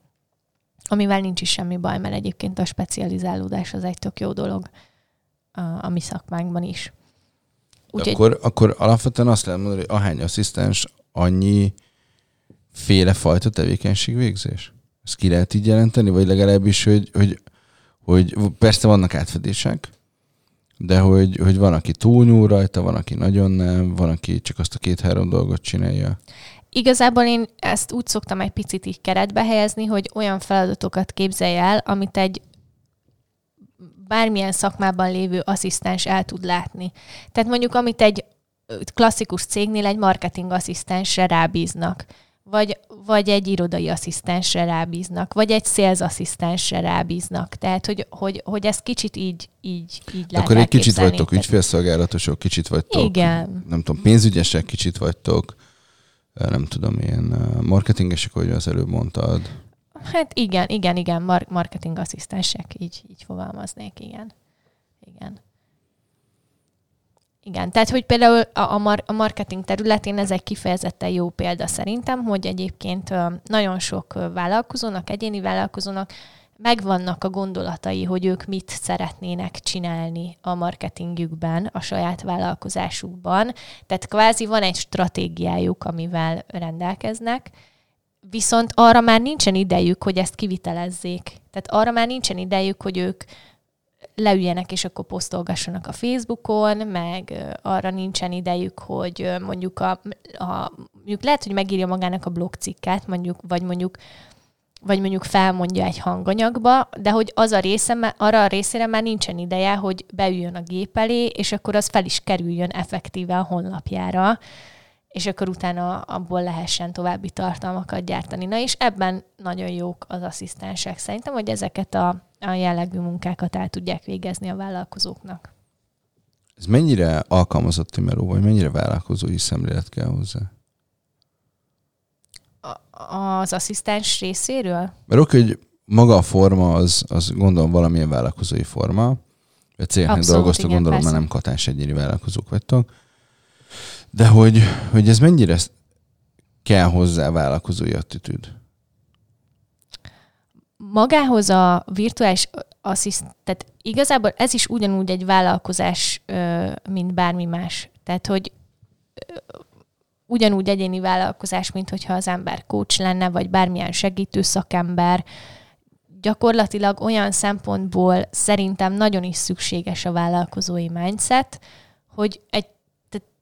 amivel nincs is semmi baj, mert egyébként a specializálódás az egy tök jó dolog a, a mi szakmánkban is. Úgy, akkor, akkor alapvetően azt lehet mondani, hogy ahány asszisztens, annyi féle fajta tevékenység végzés? Ezt ki lehet így jelenteni, vagy legalábbis, hogy, hogy, hogy persze vannak átfedések, de hogy, hogy van, aki túlnyúl rajta, van, aki nagyon nem, van, aki csak azt a két-három dolgot csinálja. Igazából én ezt úgy szoktam egy picit így keretbe helyezni, hogy olyan feladatokat képzelj el, amit egy bármilyen szakmában lévő asszisztens el tud látni. Tehát mondjuk, amit egy klasszikus cégnél egy marketing asszisztensre rábíznak, vagy, vagy egy irodai asszisztensre rábíznak, vagy egy sales asszisztensre rábíznak. Tehát, hogy, hogy, hogy ezt kicsit így, így, így lehet Akkor egy kicsit vagytok ügyfélszolgálatosok, kicsit vagytok, Igen. nem tudom, pénzügyesek, kicsit vagytok, nem tudom, ilyen marketingesek, ahogy az előbb mondtad. Hát igen, igen, igen, mar- marketing asszisztensek, így, így fogalmaznék, igen. Igen. Igen, tehát hogy például a, a, mar- a marketing területén ez egy kifejezetten jó példa szerintem, hogy egyébként nagyon sok vállalkozónak, egyéni vállalkozónak megvannak a gondolatai, hogy ők mit szeretnének csinálni a marketingjükben, a saját vállalkozásukban. Tehát kvázi van egy stratégiájuk, amivel rendelkeznek, viszont arra már nincsen idejük, hogy ezt kivitelezzék. Tehát arra már nincsen idejük, hogy ők leüljenek és akkor posztolgassanak a Facebookon, meg arra nincsen idejük, hogy mondjuk a, a mondjuk lehet, hogy megírja magának a blogcikket, mondjuk, vagy mondjuk vagy mondjuk felmondja egy hanganyagba, de hogy az a része, arra a részére már nincsen ideje, hogy beüljön a gép elé, és akkor az fel is kerüljön effektíve a honlapjára, és akkor utána abból lehessen további tartalmakat gyártani. Na és ebben nagyon jók az asszisztensek szerintem, hogy ezeket a, a jellegű munkákat el tudják végezni a vállalkozóknak. Ez mennyire alkalmazott meló, vagy mennyire vállalkozói szemlélet kell hozzá? az asszisztens részéről? Mert oké, hogy maga a forma az, az gondolom valamilyen vállalkozói forma. A cégeknek dolgoztok, gondolom persze. már nem katás egyéni vállalkozók vagytok. De hogy, hogy ez mennyire kell hozzá vállalkozói attitűd? Magához a virtuális asszistent, tehát igazából ez is ugyanúgy egy vállalkozás, mint bármi más. Tehát, hogy ugyanúgy egyéni vállalkozás, mint hogyha az ember coach lenne, vagy bármilyen segítő szakember. Gyakorlatilag olyan szempontból szerintem nagyon is szükséges a vállalkozói mindset, hogy egy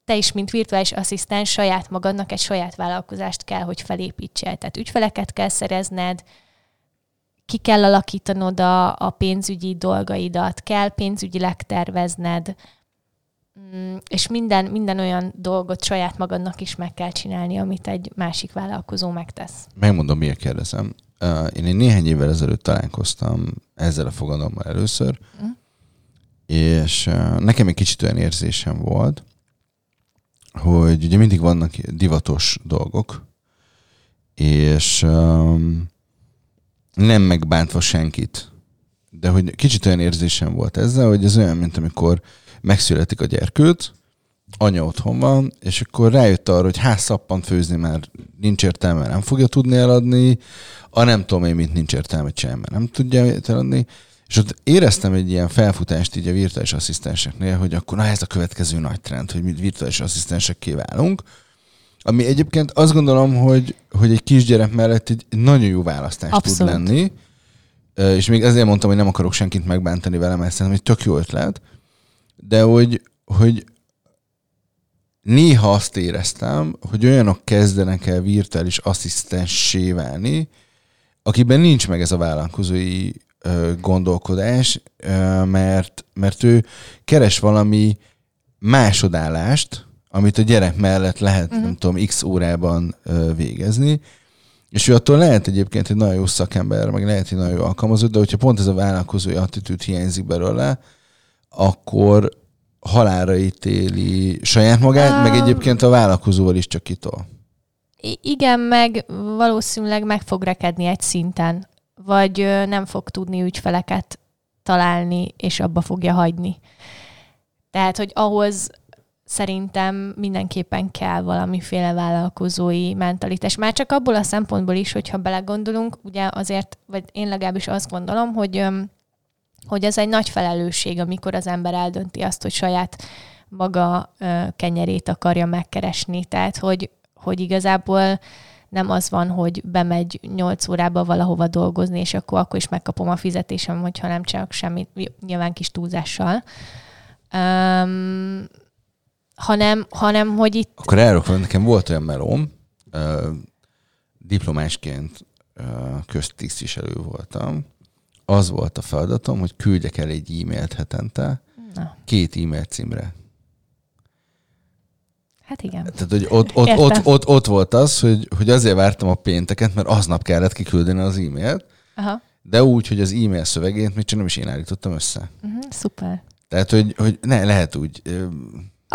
te is, mint virtuális asszisztens saját magadnak egy saját vállalkozást kell, hogy felépítsél. Tehát ügyfeleket kell szerezned, ki kell alakítanod a, a pénzügyi dolgaidat, kell pénzügyileg tervezned, Mm, és minden, minden olyan dolgot saját magadnak is meg kell csinálni, amit egy másik vállalkozó megtesz. Megmondom, miért kérdezem. Én néhány évvel ezelőtt találkoztam ezzel a fogadalommal először, mm. és nekem egy kicsit olyan érzésem volt, hogy ugye mindig vannak divatos dolgok, és um, nem megbántva senkit, de hogy kicsit olyan érzésem volt ezzel, hogy ez olyan, mint amikor megszületik a gyerkőt, anya otthon van, és akkor rájött arra, hogy ház szappant főzni már nincs értelme, nem fogja tudni eladni, a nem tudom én, mint nincs értelme csinálni, mert nem tudja eladni. És ott éreztem egy ilyen felfutást így a virtuális asszisztenseknél, hogy akkor na ez a következő nagy trend, hogy mi virtuális asszisztensek kiválunk. Ami egyébként azt gondolom, hogy, hogy egy kisgyerek mellett egy nagyon jó választás Abszolút. tud lenni. És még ezért mondtam, hogy nem akarok senkit megbántani vele, mert szerintem egy tök jó ötlet de hogy, hogy néha azt éreztem, hogy olyanok kezdenek el virtuális asszisztenssé válni, akiben nincs meg ez a vállalkozói gondolkodás, mert, mert ő keres valami másodállást, amit a gyerek mellett lehet, uh-huh. nem tudom, x órában ö, végezni, és ő attól lehet egyébként egy nagyon jó szakember, meg lehet egy nagyon jó alkalmazott, de hogyha pont ez a vállalkozói attitűd hiányzik belőle, akkor halára ítéli saját magát, uh, meg egyébként a vállalkozóval is csak kitol. Igen, meg valószínűleg meg fog rekedni egy szinten, vagy nem fog tudni ügyfeleket találni, és abba fogja hagyni. Tehát, hogy ahhoz szerintem mindenképpen kell valamiféle vállalkozói mentalitás. Már csak abból a szempontból is, hogyha belegondolunk, ugye azért, vagy én legalábbis azt gondolom, hogy, hogy ez egy nagy felelősség, amikor az ember eldönti azt, hogy saját maga kenyerét akarja megkeresni. Tehát, hogy, hogy igazából nem az van, hogy bemegy 8 órába valahova dolgozni, és akkor, akkor is megkapom a fizetésem, hogyha nem csak semmit, nyilván kis túlzással. Um, hanem, hanem hogy itt... Akkor erről nekem volt olyan melóm, uh, diplomásként uh, köztisztviselő voltam, az volt a feladatom, hogy küldjek el egy e-mailt hetente, Na. két e-mail címre. Hát igen. Tehát, hogy ott, ott, ott, ott, ott, volt az, hogy, hogy azért vártam a pénteket, mert aznap kellett kiküldeni az e-mailt, Aha. de úgy, hogy az e-mail szövegét még csak nem is én állítottam össze. Uh-huh, szuper. Tehát, hogy, hogy ne, lehet úgy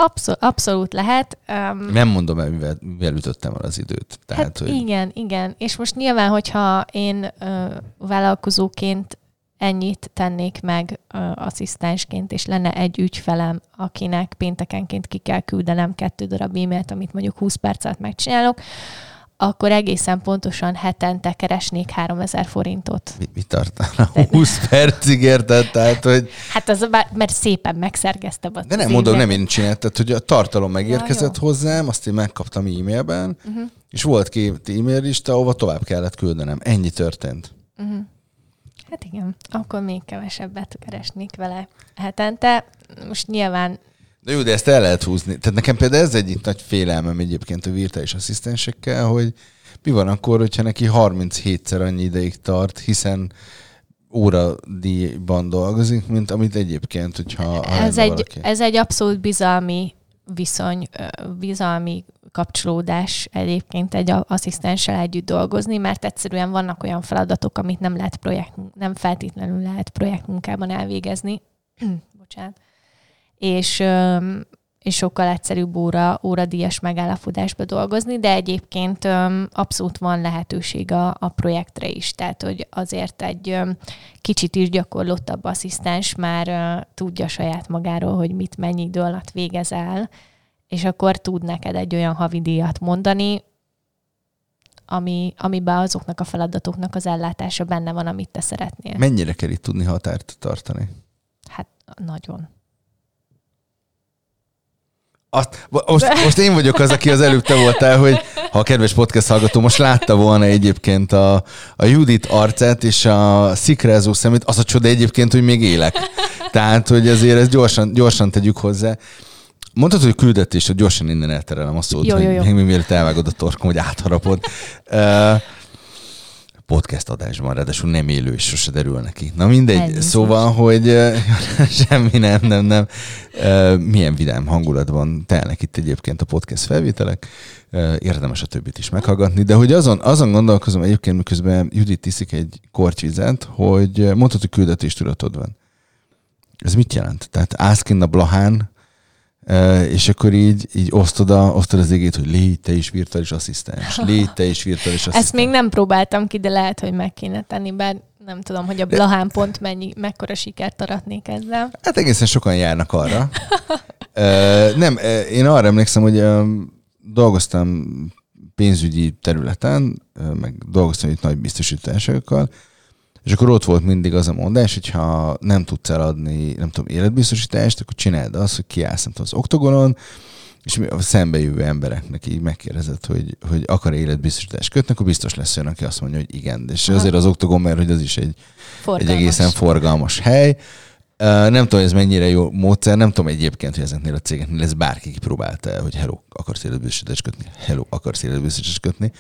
Abszol- abszolút lehet. Um, nem mondom el, mivel, mivel ütöttem el az időt. Tehát, hát hogy... Igen, igen. És most nyilván, hogyha én uh, vállalkozóként ennyit tennék meg uh, asszisztensként, és lenne egy ügyfelem, akinek péntekenként ki kell küldenem kettő darab e-mailt, amit mondjuk 20 percet megcsinálok, akkor egészen pontosan hetente keresnék 3000 forintot. Mi, mi tartana? 20 percig érted? Tehát, hogy... Hát az, mert szépen megszergeztem a De nem mondom, nem én csináltam, hogy a tartalom megérkezett ja, hozzám, azt én megkaptam e-mailben, uh-huh. és volt két e-mail lista, ahova tovább kellett küldenem. Ennyi történt. Uh-huh. Hát igen, akkor még kevesebbet keresnék vele hetente. Most nyilván de jó, de ezt el lehet húzni. Tehát nekem például ez egyik nagy félelmem egyébként a virtuális asszisztensekkel, hogy mi van akkor, hogyha neki 37-szer annyi ideig tart, hiszen óradíjban dolgozik, mint amit egyébként, hogyha... Ha ez, egy, ez egy abszolút bizalmi viszony, bizalmi kapcsolódás egyébként egy asszisztenssel együtt dolgozni, mert egyszerűen vannak olyan feladatok, amit nem lehet projekt, nem feltétlenül lehet projektmunkában elvégezni. Bocsánat és, és sokkal egyszerűbb óra, óradíjas megállapodásba dolgozni, de egyébként abszolút van lehetőség a, a projektre is, tehát hogy azért egy kicsit is gyakorlottabb asszisztens már tudja saját magáról, hogy mit mennyi idő alatt végez el, és akkor tud neked egy olyan havidíjat mondani, ami, amiben azoknak a feladatoknak az ellátása benne van, amit te szeretnél. Mennyire kell itt tudni határt tartani? Hát nagyon. Azt, most, most én vagyok az, aki az előbb te voltál, hogy ha a kedves podcast hallgató most látta volna egyébként a, a Judit arcát és a szikrázó szemét, az a csoda egyébként, hogy még élek. Tehát, hogy ezért ezt gyorsan, gyorsan tegyük hozzá. Mondhatod, hogy küldetés, hogy gyorsan innen elterelem a szót, jó, hogy jó, jó. még mielőtt elvágod a torkom, hogy átharapod. Uh, podcast adásban, ráadásul nem élő, és sose derül neki. Na mindegy, Elnézést. szóval, hogy semmi nem, nem, nem. Milyen vidám hangulatban telnek itt egyébként a podcast felvételek. Érdemes a többit is meghallgatni, de hogy azon, azon gondolkozom egyébként, miközben Judit tiszik egy kortyvizet, hogy mondhatod, hogy küldetéstudatod van. Ez mit jelent? Tehát állsz a Blahán, és akkor így, így osztod, a, osztod az égét, hogy légy te is virtuális asszisztens, légy te is virtuális asszisztens. Ezt még nem próbáltam ki, de lehet, hogy meg kéne tenni, bár nem tudom, hogy a Blahán pont mennyi, mekkora sikert aratnék ezzel. Hát egészen sokan járnak arra. uh, nem, én arra emlékszem, hogy um, dolgoztam pénzügyi területen, meg dolgoztam itt nagy biztosításokkal, és akkor ott volt mindig az a mondás, hogy ha nem tudsz eladni, nem tudom, életbiztosítást, akkor csináld azt, hogy kiállsz nem tudom, az oktogonon, és a szembejövő embereknek így megkérdezett, hogy, hogy akar életbiztosítást kötni, akkor biztos lesz olyan, aki azt mondja, hogy igen. És Aha. azért az oktogon, mert hogy az is egy, egy egészen forgalmas hely. Nem tudom, ez mennyire jó módszer, nem tudom egyébként, hogy ezeknél a cégeknél ez bárki kipróbálta hogy hello, akarsz életbiztosítást kötni, hello, akarsz életbiztosítást kötni.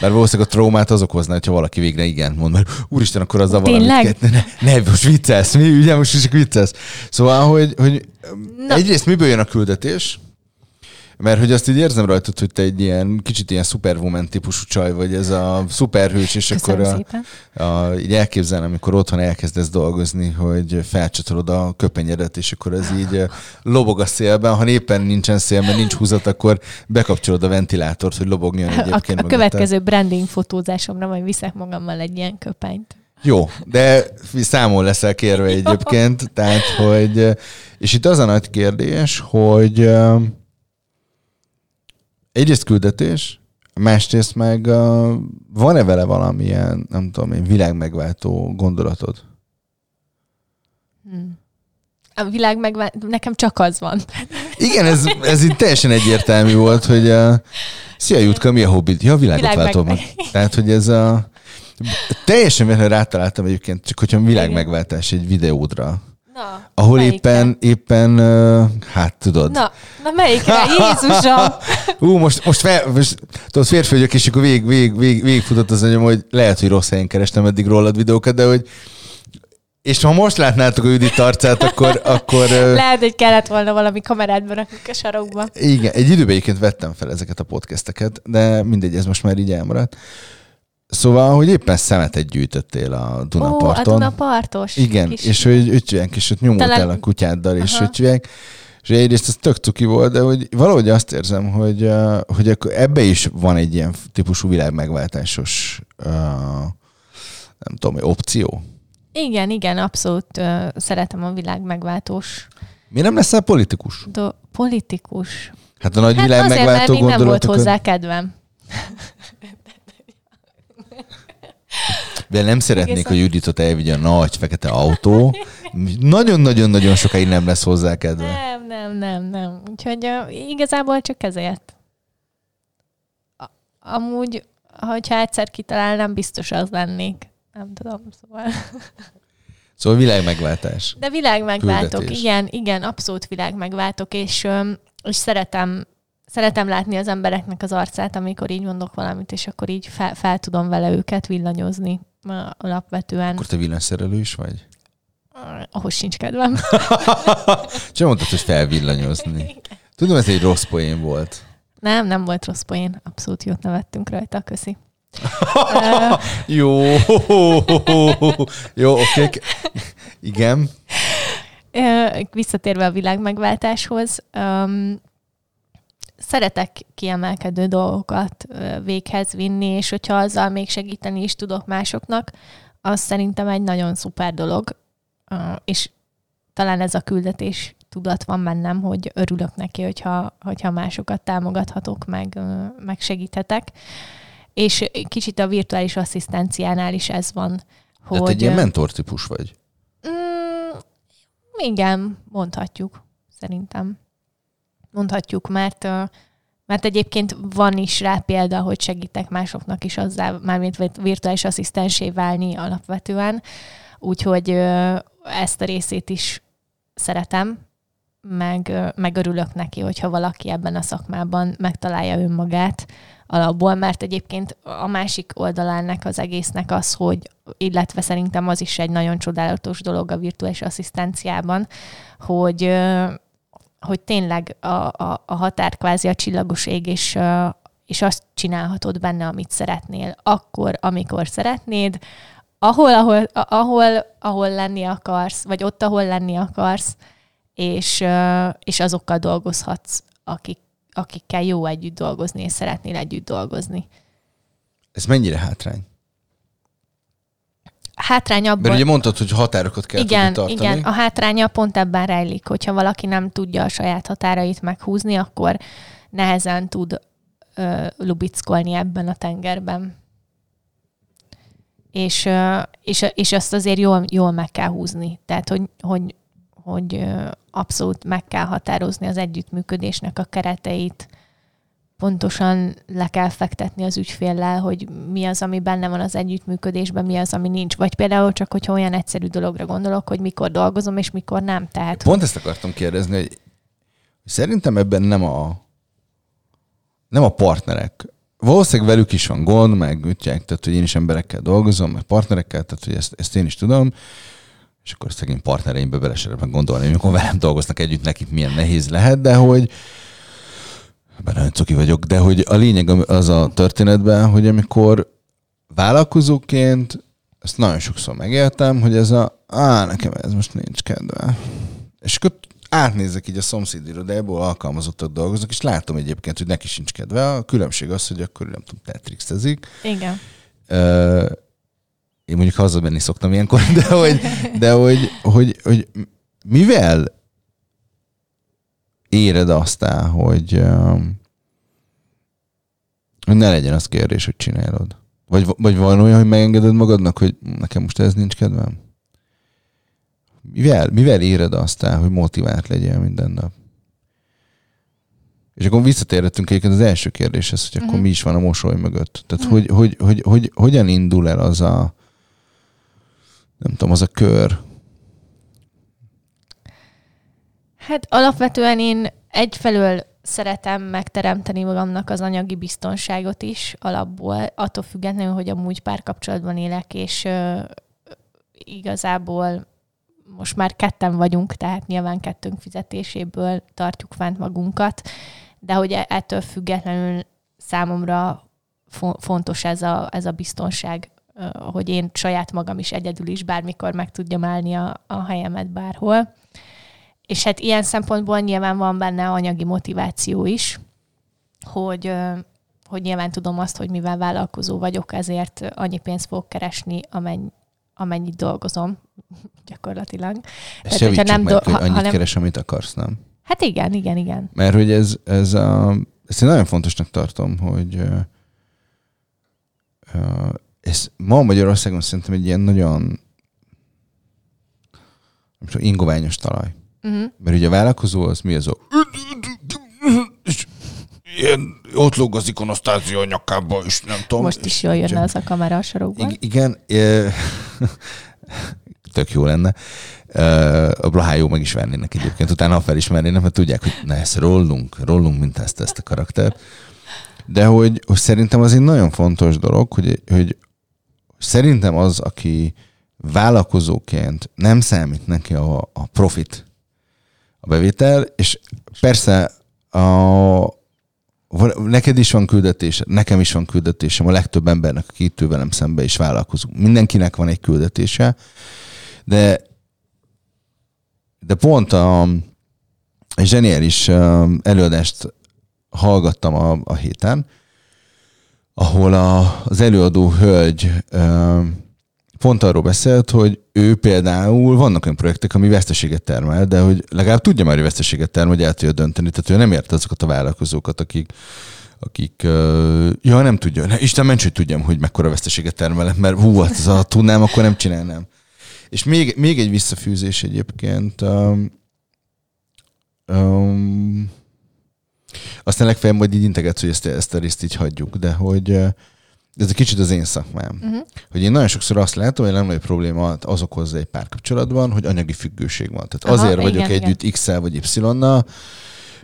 Bár valószínűleg a traumát az okozna, hogyha valaki végre igen mond, mert úristen, akkor azzal valamit ne, ne, most viccelsz, mi, ugye most is viccelsz. Szóval, hogy, hogy egyrészt miből jön a küldetés, mert hogy azt így érzem rajtad, hogy te egy ilyen kicsit ilyen superwoman típusú csaj vagy, ez a szuperhős, és Köszönöm akkor a, a, így elképzelem, amikor otthon elkezdesz dolgozni, hogy felcsatolod a köpenyedet, és akkor ez így lobog a szélben. Ha éppen nincsen szél, mert nincs húzat, akkor bekapcsolod a ventilátort, hogy lobogjon egyébként. A, a következő branding fotózásomra majd viszek magammal egy ilyen köpenyt. Jó, de számol leszel kérve egyébként, tehát, hogy, és itt az a nagy kérdés, hogy egyrészt küldetés, másrészt meg uh, van-e vele valamilyen, nem tudom én, világmegváltó gondolatod? Hmm. A világ meg nekem csak az van. Igen, ez, ez így teljesen egyértelmű volt, hogy uh, szia Jutka, mi a hobbit? Ja, világot világ váltom. Meg... Tehát, hogy ez a... Teljesen véletlenül rátaláltam egyébként, csak hogyha világmegváltás egy videódra. Na, ahol éppen, éppen, uh, hát tudod. Na, na melyikre? Jézusom! Ú, most, most, fel, most tudod, férfi vagyok, és akkor vég, vég, vég, végigfutott az anyom, hogy lehet, hogy rossz helyen kerestem eddig rólad videókat, de hogy és ha most látnátok a Judit arcát, akkor... akkor Lehet, hogy kellett volna valami kamerát berakni a sarokba. Igen, egy időben egyébként vettem fel ezeket a podcasteket, de mindegy, ez most már így elmaradt. Szóval, hogy éppen szemetet gyűjtöttél a Dunaparton. Ó, a Dunapartos. Igen, kis... és hogy öcsülyenk, és ott nyomultál Talán... a kutyáddal, és öcsülyenk. És egyrészt ez tök cuki volt, de hogy valahogy azt érzem, hogy, hogy ebbe is van egy ilyen típusú világmegváltásos nem tudom, opció. Igen, igen, abszolút szeretem a világ megváltós. Mi nem leszel politikus? Do, politikus. Hát a nagy hát világ azért, megváltó mert nem volt hozzá kedvem. De nem szeretnék, hogy Juditot elvigye a nagy fekete autó. Nagyon-nagyon-nagyon sokáig nem lesz hozzá kedve. Nem, nem, nem, nem. Úgyhogy uh, igazából csak ezért. A, amúgy, hogyha egyszer kitalálnám, biztos az lennék. Nem tudom, szóval... Szóval világmegváltás. De világmegváltok, Küldetés. igen, igen, abszolút világmegváltok, és, és szeretem, szeretem látni az embereknek az arcát, amikor így mondok valamit, és akkor így fel, fel tudom vele őket villanyozni alapvetően. Akkor te villanyszerelő is vagy? Ahhoz sincs kedvem. Csak mondtad, hogy felvillanyozni. Tudom, ez egy rossz poén volt. Nem, nem volt rossz poén. Abszolút jót nevettünk rajta, köszi. jó, jó, oké. Igen. Visszatérve a világmegváltáshoz, um, szeretek kiemelkedő dolgokat véghez vinni, és hogyha azzal még segíteni is tudok másoknak, az szerintem egy nagyon szuper dolog, és talán ez a küldetés tudat van bennem, hogy örülök neki, hogyha, hogyha másokat támogathatok, meg, meg segíthetek. És kicsit a virtuális asszisztenciánál is ez van. Hogy... Tehát egy ilyen mentortípus vagy? Mm, igen, mondhatjuk, szerintem. Mondhatjuk, mert mert egyébként van is rá példa, hogy segítek másoknak is azzal, mármint virtuális asszisztensé válni alapvetően. Úgyhogy ezt a részét is szeretem, meg, meg örülök neki, hogyha valaki ebben a szakmában megtalálja önmagát, alapból, mert egyébként a másik oldalának az egésznek az, hogy, illetve szerintem az is egy nagyon csodálatos dolog a virtuális asszisztenciában, hogy, hogy tényleg a, a, a határ kvázi a csillagos ég, és, és azt csinálhatod benne, amit szeretnél, akkor, amikor szeretnéd, ahol, ahol, ahol, ahol lenni akarsz, vagy ott, ahol lenni akarsz, és, és azokkal dolgozhatsz, akik, akikkel jó együtt dolgozni, és szeretnél együtt dolgozni. Ez mennyire hátrány? Hátrány abban... Mert ugye mondtad, hogy határokat kell igen, tartani. Igen, a hátránya pont ebben rejlik, hogyha valaki nem tudja a saját határait meghúzni, akkor nehezen tud ö, lubickolni ebben a tengerben. És, ö, és, és azt azért jól, jól meg kell húzni. Tehát, hogy, hogy, hogy abszolút meg kell határozni az együttműködésnek a kereteit, pontosan le kell fektetni az ügyféllel, hogy mi az, ami benne van az együttműködésben, mi az, ami nincs. Vagy például csak, hogyha olyan egyszerű dologra gondolok, hogy mikor dolgozom, és mikor nem. Tehát, Pont ezt akartam kérdezni, hogy szerintem ebben nem a, nem a partnerek. Valószínűleg velük is van gond, meg ütják, tehát hogy én is emberekkel dolgozom, meg partnerekkel, tehát hogy ezt, ezt én is tudom, és akkor szegény partnereimbe bele meg gondolni, amikor velem dolgoznak együtt, nekik milyen nehéz lehet, de hogy bár nagyon cuki vagyok, de hogy a lényeg az a történetben, hogy amikor vállalkozóként ezt nagyon sokszor megéltem, hogy ez a, á, nekem ez most nincs kedve. És akkor átnézek így a szomszéd irodából, alkalmazottak dolgoznak, és látom egyébként, hogy neki sincs kedve. A különbség az, hogy akkor nem tudom, tetrixezik. Igen. Én mondjuk hazamenni szoktam ilyenkor, de hogy, de hogy, hogy, hogy mivel éred azt el, hogy, Ne legyen az kérdés, hogy csinálod. Vagy, vagy van olyan, hogy megengeded magadnak, hogy nekem most ez nincs kedvem? Mivel, mivel éred azt el, hogy motivált legyél minden nap? És akkor visszatérhetünk egyébként az első kérdéshez, hogy akkor uh-huh. mi is van a mosoly mögött. Tehát uh-huh. hogy, hogy, hogy, hogy, hogyan indul el az a nem tudom, az a kör? Hát alapvetően én egyfelől szeretem megteremteni magamnak az anyagi biztonságot is alapból, attól függetlenül, hogy amúgy párkapcsolatban élek, és ö, igazából most már ketten vagyunk, tehát nyilván kettőnk fizetéséből tartjuk fent magunkat, de hogy e-, ettől függetlenül számomra fontos ez a, ez a biztonság, hogy én saját magam is egyedül is bármikor meg tudjam állni a, a helyemet bárhol. És hát ilyen szempontból nyilván van benne anyagi motiváció is, hogy, hogy nyilván tudom azt, hogy mivel vállalkozó vagyok, ezért annyi pénzt fogok keresni, amennyi, amennyit dolgozom gyakorlatilag. Ezt Tehát, hogyha nem meg, do- hogy annyit hanem... keres, amit akarsz, nem? Hát igen, igen, igen. Mert hogy ez, ez a, ezt én nagyon fontosnak tartom, hogy uh, ez ma Magyarországon szerintem egy ilyen nagyon nem tudom, ingoványos talaj. Uh-huh. Mert ugye a vállalkozó az mi az a ilyen, ott lóg az ikonosztázió a nyakába, és nem tudom. Most is jól jönne az a kamera a sarokban. Igen, tök jó lenne. A Blahájó meg is vennének egyébként, utána felismernének, mert tudják, hogy na ezt rollunk, rollunk mint ezt, ezt a karaktert. De hogy, hogy szerintem az egy nagyon fontos dolog, hogy, hogy szerintem az, aki vállalkozóként nem számít neki a, a profit, a bevétel, és persze a, neked is van küldetés, nekem is van küldetésem, a legtöbb embernek, aki itt velem szembe is vállalkozunk. Mindenkinek van egy küldetése, de, de pont a, a zseniális előadást hallgattam a, a héten, ahol a, az előadó hölgy pont arról beszélt, hogy ő például, vannak olyan projektek, ami veszteséget termel, de hogy legalább tudja már, hogy veszteséget termel, hogy el tudja dönteni. Tehát ő nem érte azokat a vállalkozókat, akik, akik, uh, ja, nem tudja. Ne, Isten ments, hogy tudjam, hogy mekkora veszteséget termel, mert hú, hát az a tudnám, akkor nem csinálnám. És még, még egy visszafűzés egyébként. Um, um, aztán legfeljebb majd így integetsz, hogy ezt, ezt a részt így hagyjuk, de hogy ez egy kicsit az én szakmám. Uh-huh. Hogy én nagyon sokszor azt látom, hogy legnagyobb probléma az okozza egy párkapcsolatban, hogy anyagi függőség van. Tehát Aha, azért igen, vagyok igen. együtt X-el vagy Y-nal,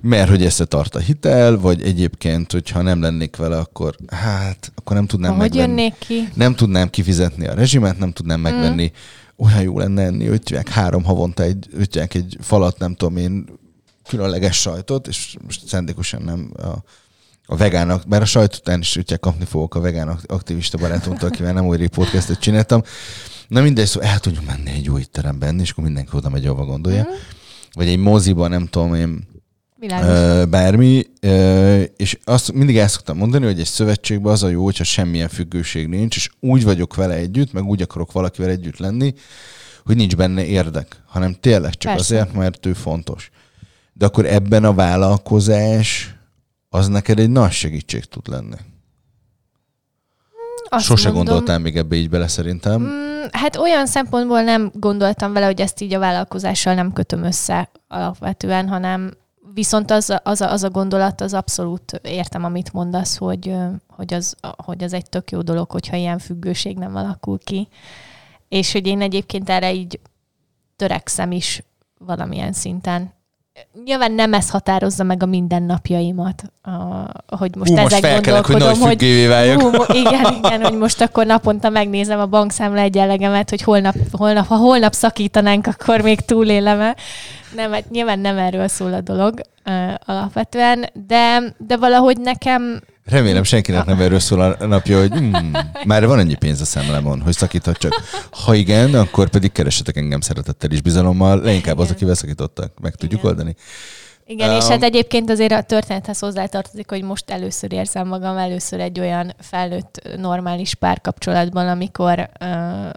mert hogy ezt tart a hitel, vagy egyébként, hogyha nem lennék vele, akkor hát, akkor nem tudnám Hogy megvenni. jönnék ki? Nem tudnám kifizetni a rezsimet, nem tudnám megvenni. Mm. Olyan jó lenne enni, hogy három havonta egy, egy falat, nem tudom én, különleges sajtot, és most szándékosan nem a, a vegának, bár a sajt után is ugye kapni fogok a vegán aktivista barátomtól, akivel nem olyan podcastot csináltam. Na mindegy, szóval el tudjuk menni egy jó étteremben, és akkor mindenki oda megy, ahova gondolja. Mm. Vagy egy moziba, nem tudom én, Világos. bármi, és azt mindig el szoktam mondani, hogy egy szövetségben az a jó, hogyha semmilyen függőség nincs, és úgy vagyok vele együtt, meg úgy akarok valakivel együtt lenni, hogy nincs benne érdek, hanem tényleg csak Persze. azért, mert ő fontos. De akkor ebben a vállalkozás az neked egy nagy segítség tud lenni. Azt Sose mondom, gondoltál még ebbe így bele szerintem. Mm, hát olyan szempontból nem gondoltam vele, hogy ezt így a vállalkozással nem kötöm össze alapvetően, hanem viszont az, az, az a gondolat, az abszolút értem, amit mondasz, hogy, hogy, az, hogy az egy tök jó dolog, hogyha ilyen függőség nem alakul ki. És hogy én egyébként erre így törekszem is valamilyen szinten nyilván nem ez határozza meg a mindennapjaimat, a, hogy most hú, ezek most gondolkodom, hogy, hogy hú, igen, igen, hogy most akkor naponta megnézem a bankszámla egyenlegemet, hogy holnap, holnap, ha holnap szakítanánk, akkor még túlélem-e. Nem, hát nyilván nem erről szól a dolog uh, alapvetően, de, de valahogy nekem Remélem senkinek nem erről szól a napja, hogy mm, már van ennyi pénz a szemlemon, hogy szakíthat csak. Ha igen, akkor pedig keressetek engem szeretettel is bizalommal, leginkább az, akivel szakítottak. Meg tudjuk igen. oldani. Igen, um, és hát egyébként azért a történethez hozzátartozik, hogy most először érzem magam először egy olyan felnőtt normális párkapcsolatban, amikor uh,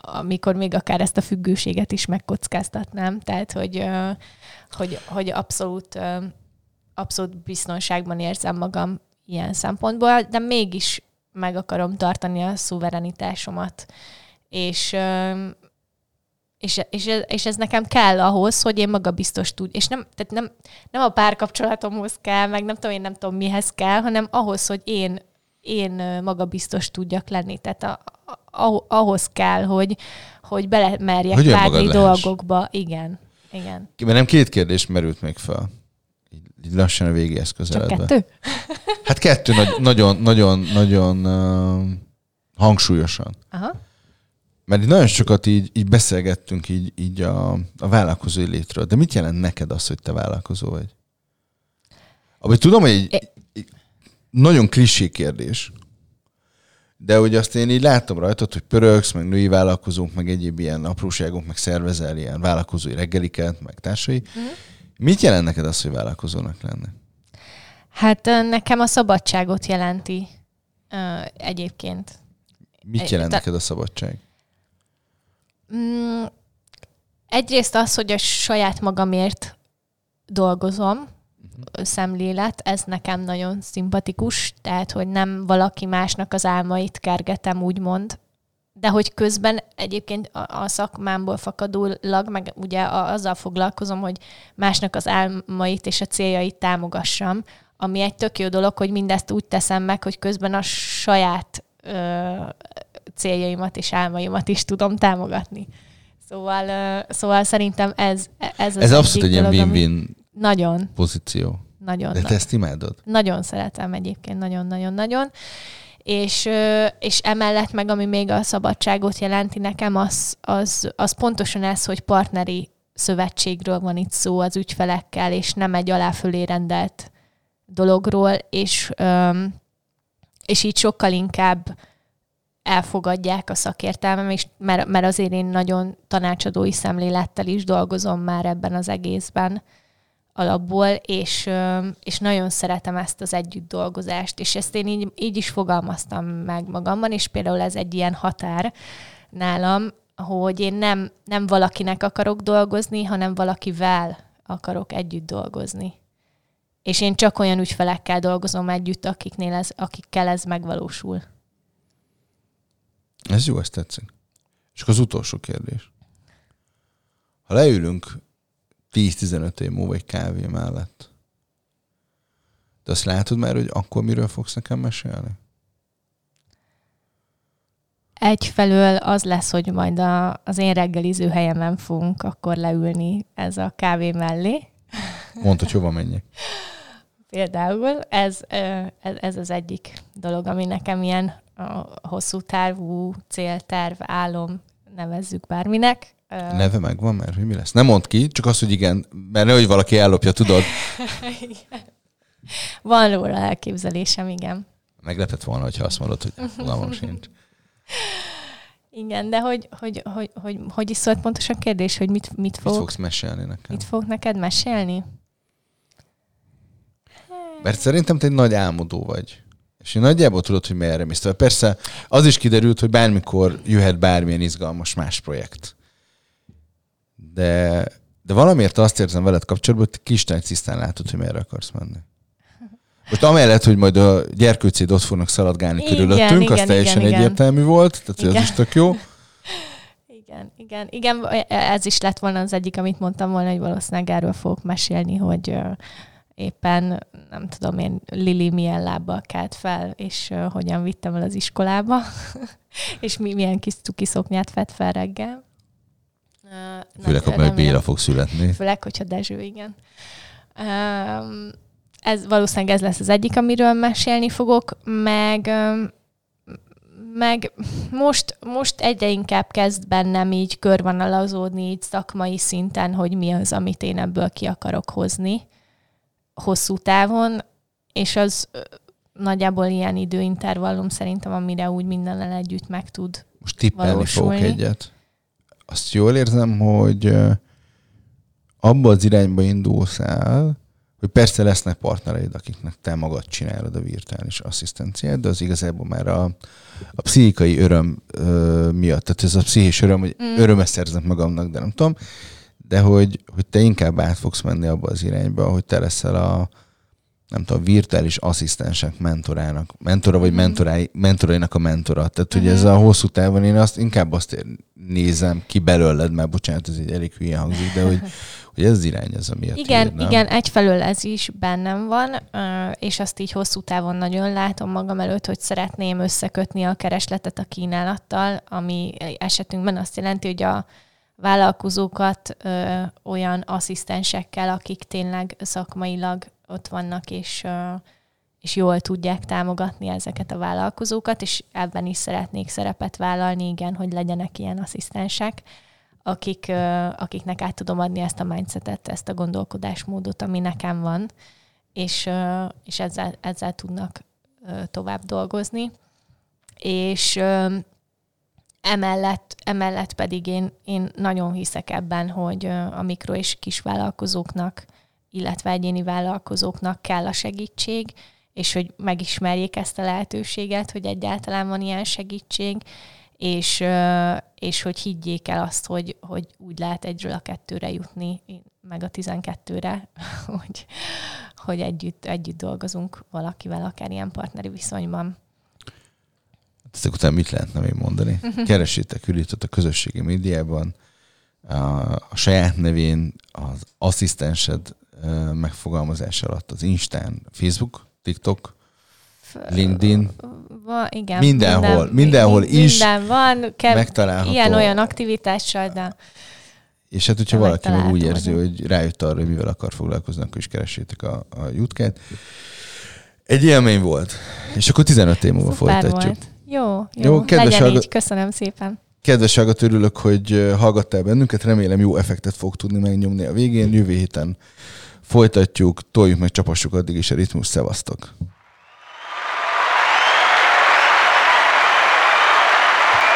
amikor még akár ezt a függőséget is megkockáztatnám. Tehát, hogy, uh, hogy, hogy abszolút, uh, abszolút biztonságban érzem magam ilyen szempontból, de mégis meg akarom tartani a szuverenitásomat. És, és, és, és ez nekem kell ahhoz, hogy én magabiztos tud. És nem, tehát nem, nem a párkapcsolatomhoz kell, meg nem tudom, én nem tudom mihez kell, hanem ahhoz, hogy én, én magabiztos tudjak lenni. Tehát a, a, ahhoz kell, hogy, hogy belemerjek hogy vágni dolgokba. Igen. Igen. Mert nem két kérdés merült még fel. Lassan a végéhez közeledve. Csak kettő? Hát kettő nagy, nagyon, nagyon, nagyon uh, hangsúlyosan. Aha. Mert nagyon sokat így, így beszélgettünk így, így a, a vállalkozói létről. De mit jelent neked az, hogy te vállalkozó vagy? Ami tudom, hogy egy, egy nagyon klisé kérdés, de hogy azt én így látom rajtad, hogy pörögsz, meg női vállalkozók, meg egyéb ilyen apróságok, meg szervezel ilyen vállalkozói reggeliket, meg társai. Mm. Mit jelent neked az, hogy vállalkozónak lenne? Hát nekem a szabadságot jelenti uh, egyébként. Mit jelent neked a szabadság? Mm, egyrészt az, hogy a saját magamért dolgozom, uh-huh. szemlélet, ez nekem nagyon szimpatikus, tehát, hogy nem valaki másnak az álmait kergetem, úgymond, de hogy közben egyébként a, a szakmámból fakadólag, meg ugye azzal foglalkozom, hogy másnak az álmait és a céljait támogassam, ami egy tök jó dolog, hogy mindezt úgy teszem meg, hogy közben a saját ö, céljaimat és álmaimat is tudom támogatni. Szóval, ö, szóval szerintem ez, ez az Ez abszolút egy ilyen win-win nagyon. pozíció. Nagyon. De te ezt imádod? Nagyon szeretem egyébként, nagyon-nagyon-nagyon. És, és emellett meg, ami még a szabadságot jelenti nekem, az, az, az pontosan ez, hogy partneri szövetségről van itt szó az ügyfelekkel, és nem egy aláfölé rendelt dologról, és, és így sokkal inkább elfogadják a szakértelmem, és mert, mert azért én nagyon tanácsadói szemlélettel is dolgozom már ebben az egészben alapból, és, és nagyon szeretem ezt az együtt dolgozást, és ezt én így, így is fogalmaztam meg magamban, és például ez egy ilyen határ nálam, hogy én nem, nem valakinek akarok dolgozni, hanem valakivel akarok együtt dolgozni. És én csak olyan ügyfelekkel dolgozom együtt, akiknél ez, akikkel ez megvalósul. Ez jó, ezt tetszik. És az utolsó kérdés. Ha leülünk 10-15 év múlva egy kávé mellett, de azt látod már, hogy akkor miről fogsz nekem mesélni? Egyfelől az lesz, hogy majd a, az én reggeliző helyemen fogunk akkor leülni ez a kávé mellé. Mondd, hogy hova menjek. Például ez, ez, az egyik dolog, ami nekem ilyen hosszú távú célterv, álom, nevezzük bárminek. Neve megvan már, hogy mi lesz? Nem mond ki, csak az, hogy igen, mert nehogy valaki ellopja, tudod? Van róla elképzelésem, igen. Meglepett volna, hogyha azt mondod, hogy fogalmam sincs. Igen, de hogy, hogy, hogy, hogy, hogy is szólt pontosan kérdés, hogy mit, mit fog... Mit fogsz mesélni nekem? Mit fog neked mesélni? Mert szerintem te egy nagy álmodó vagy. És én nagyjából tudod, hogy merre mész. Persze az is kiderült, hogy bármikor jöhet bármilyen izgalmas más projekt. De, de valamiért azt érzem veled kapcsolatban, hogy kis tisztán látod, hogy merre akarsz menni. Most amellett, hogy majd a gyerkőcéd ott fognak szaladgálni igen, körülöttünk, igen, az teljesen igen, egyértelmű volt, tehát igen. ez is tök jó. Igen, igen, igen, ez is lett volna az egyik, amit mondtam volna, hogy valószínűleg erről fogok mesélni, hogy éppen, nem tudom én, Lili milyen lábbal kelt fel, és hogyan vittem el az iskolába, és mi, milyen kis cuki szoknyát vett fel reggel. Uh, Főleg, ha majd Béla fog születni. Főleg, hogyha Dezső, igen. Um, ez valószínűleg ez lesz az egyik, amiről mesélni fogok, meg um, meg most, most egyre inkább kezd bennem így körvonalazódni így szakmai szinten, hogy mi az, amit én ebből ki akarok hozni hosszú távon, és az nagyjából ilyen időintervallum szerintem, amire úgy mindennel együtt meg tud Most tippelni valósulni. fogok egyet. Azt jól érzem, hogy abba az irányba indulsz el, hogy persze lesznek partnereid, akiknek te magad csinálod a virtuális asszisztenciát, de az igazából már a, a pszichikai öröm ö, miatt, tehát ez a pszichés öröm, hogy mm. örömet szerzek magamnak, de nem tudom, de hogy, hogy te inkább át fogsz menni abba az irányba, hogy te leszel a, nem tudom, virtuális asszisztensek mentorának, mentora vagy Mhm. mentorái, mentorainak a mentora. Tehát, hogy Mhm. ez a hosszú távon én azt inkább azt ér- nézem ki belőled, mert bocsánat, ez egy elég hülye hangzik, de hogy, hogy ez az irány, ez ami a Igen, tiéd, nem? igen, egyfelől ez is bennem van, és azt így hosszú távon nagyon látom magam előtt, hogy szeretném összekötni a keresletet a kínálattal, ami esetünkben azt jelenti, hogy a vállalkozókat ö, olyan asszisztensekkel, akik tényleg szakmailag ott vannak, és, és jól tudják támogatni ezeket a vállalkozókat, és ebben is szeretnék szerepet vállalni, igen, hogy legyenek ilyen asszisztensek akik, akiknek át tudom adni ezt a mindsetet, ezt a gondolkodásmódot, ami nekem van, és, és ezzel, ezzel tudnak tovább dolgozni. És emellett, emellett pedig én, én nagyon hiszek ebben, hogy a mikro és kis vállalkozóknak, illetve egyéni vállalkozóknak kell a segítség, és hogy megismerjék ezt a lehetőséget, hogy egyáltalán van ilyen segítség, és, és hogy higgyék el azt, hogy, hogy úgy lehet egyről a kettőre jutni, meg a tizenkettőre, hogy, hogy együtt, együtt dolgozunk valakivel, akár ilyen partneri viszonyban. Ezek után mit lehetne még mondani? Keresétek Ülitot a közösségi médiában, a, a saját nevén, az asszisztensed megfogalmazás alatt az Instán, Facebook, TikTok, LinkedIn, Va, igen. Mindenhol, mindenhol mi- is Minden van, kell megtalálható. ilyen-olyan aktivitással, de És hát, hogyha valaki meg úgy érzi, hogy rájött arra, hogy mivel akar foglalkozni, akkor is keressétek a, a jutkát. Egy élmény volt. És akkor 15 év múlva folytatjuk. volt. Jó, jó, Jó, kedves legyen hallgat- így, köszönöm szépen. Kedves hallgató, örülök, hogy hallgattál bennünket. Remélem jó effektet fog tudni megnyomni a végén. Jövő héten folytatjuk, toljuk meg, csapassuk addig is a ritmus. Szevasztok!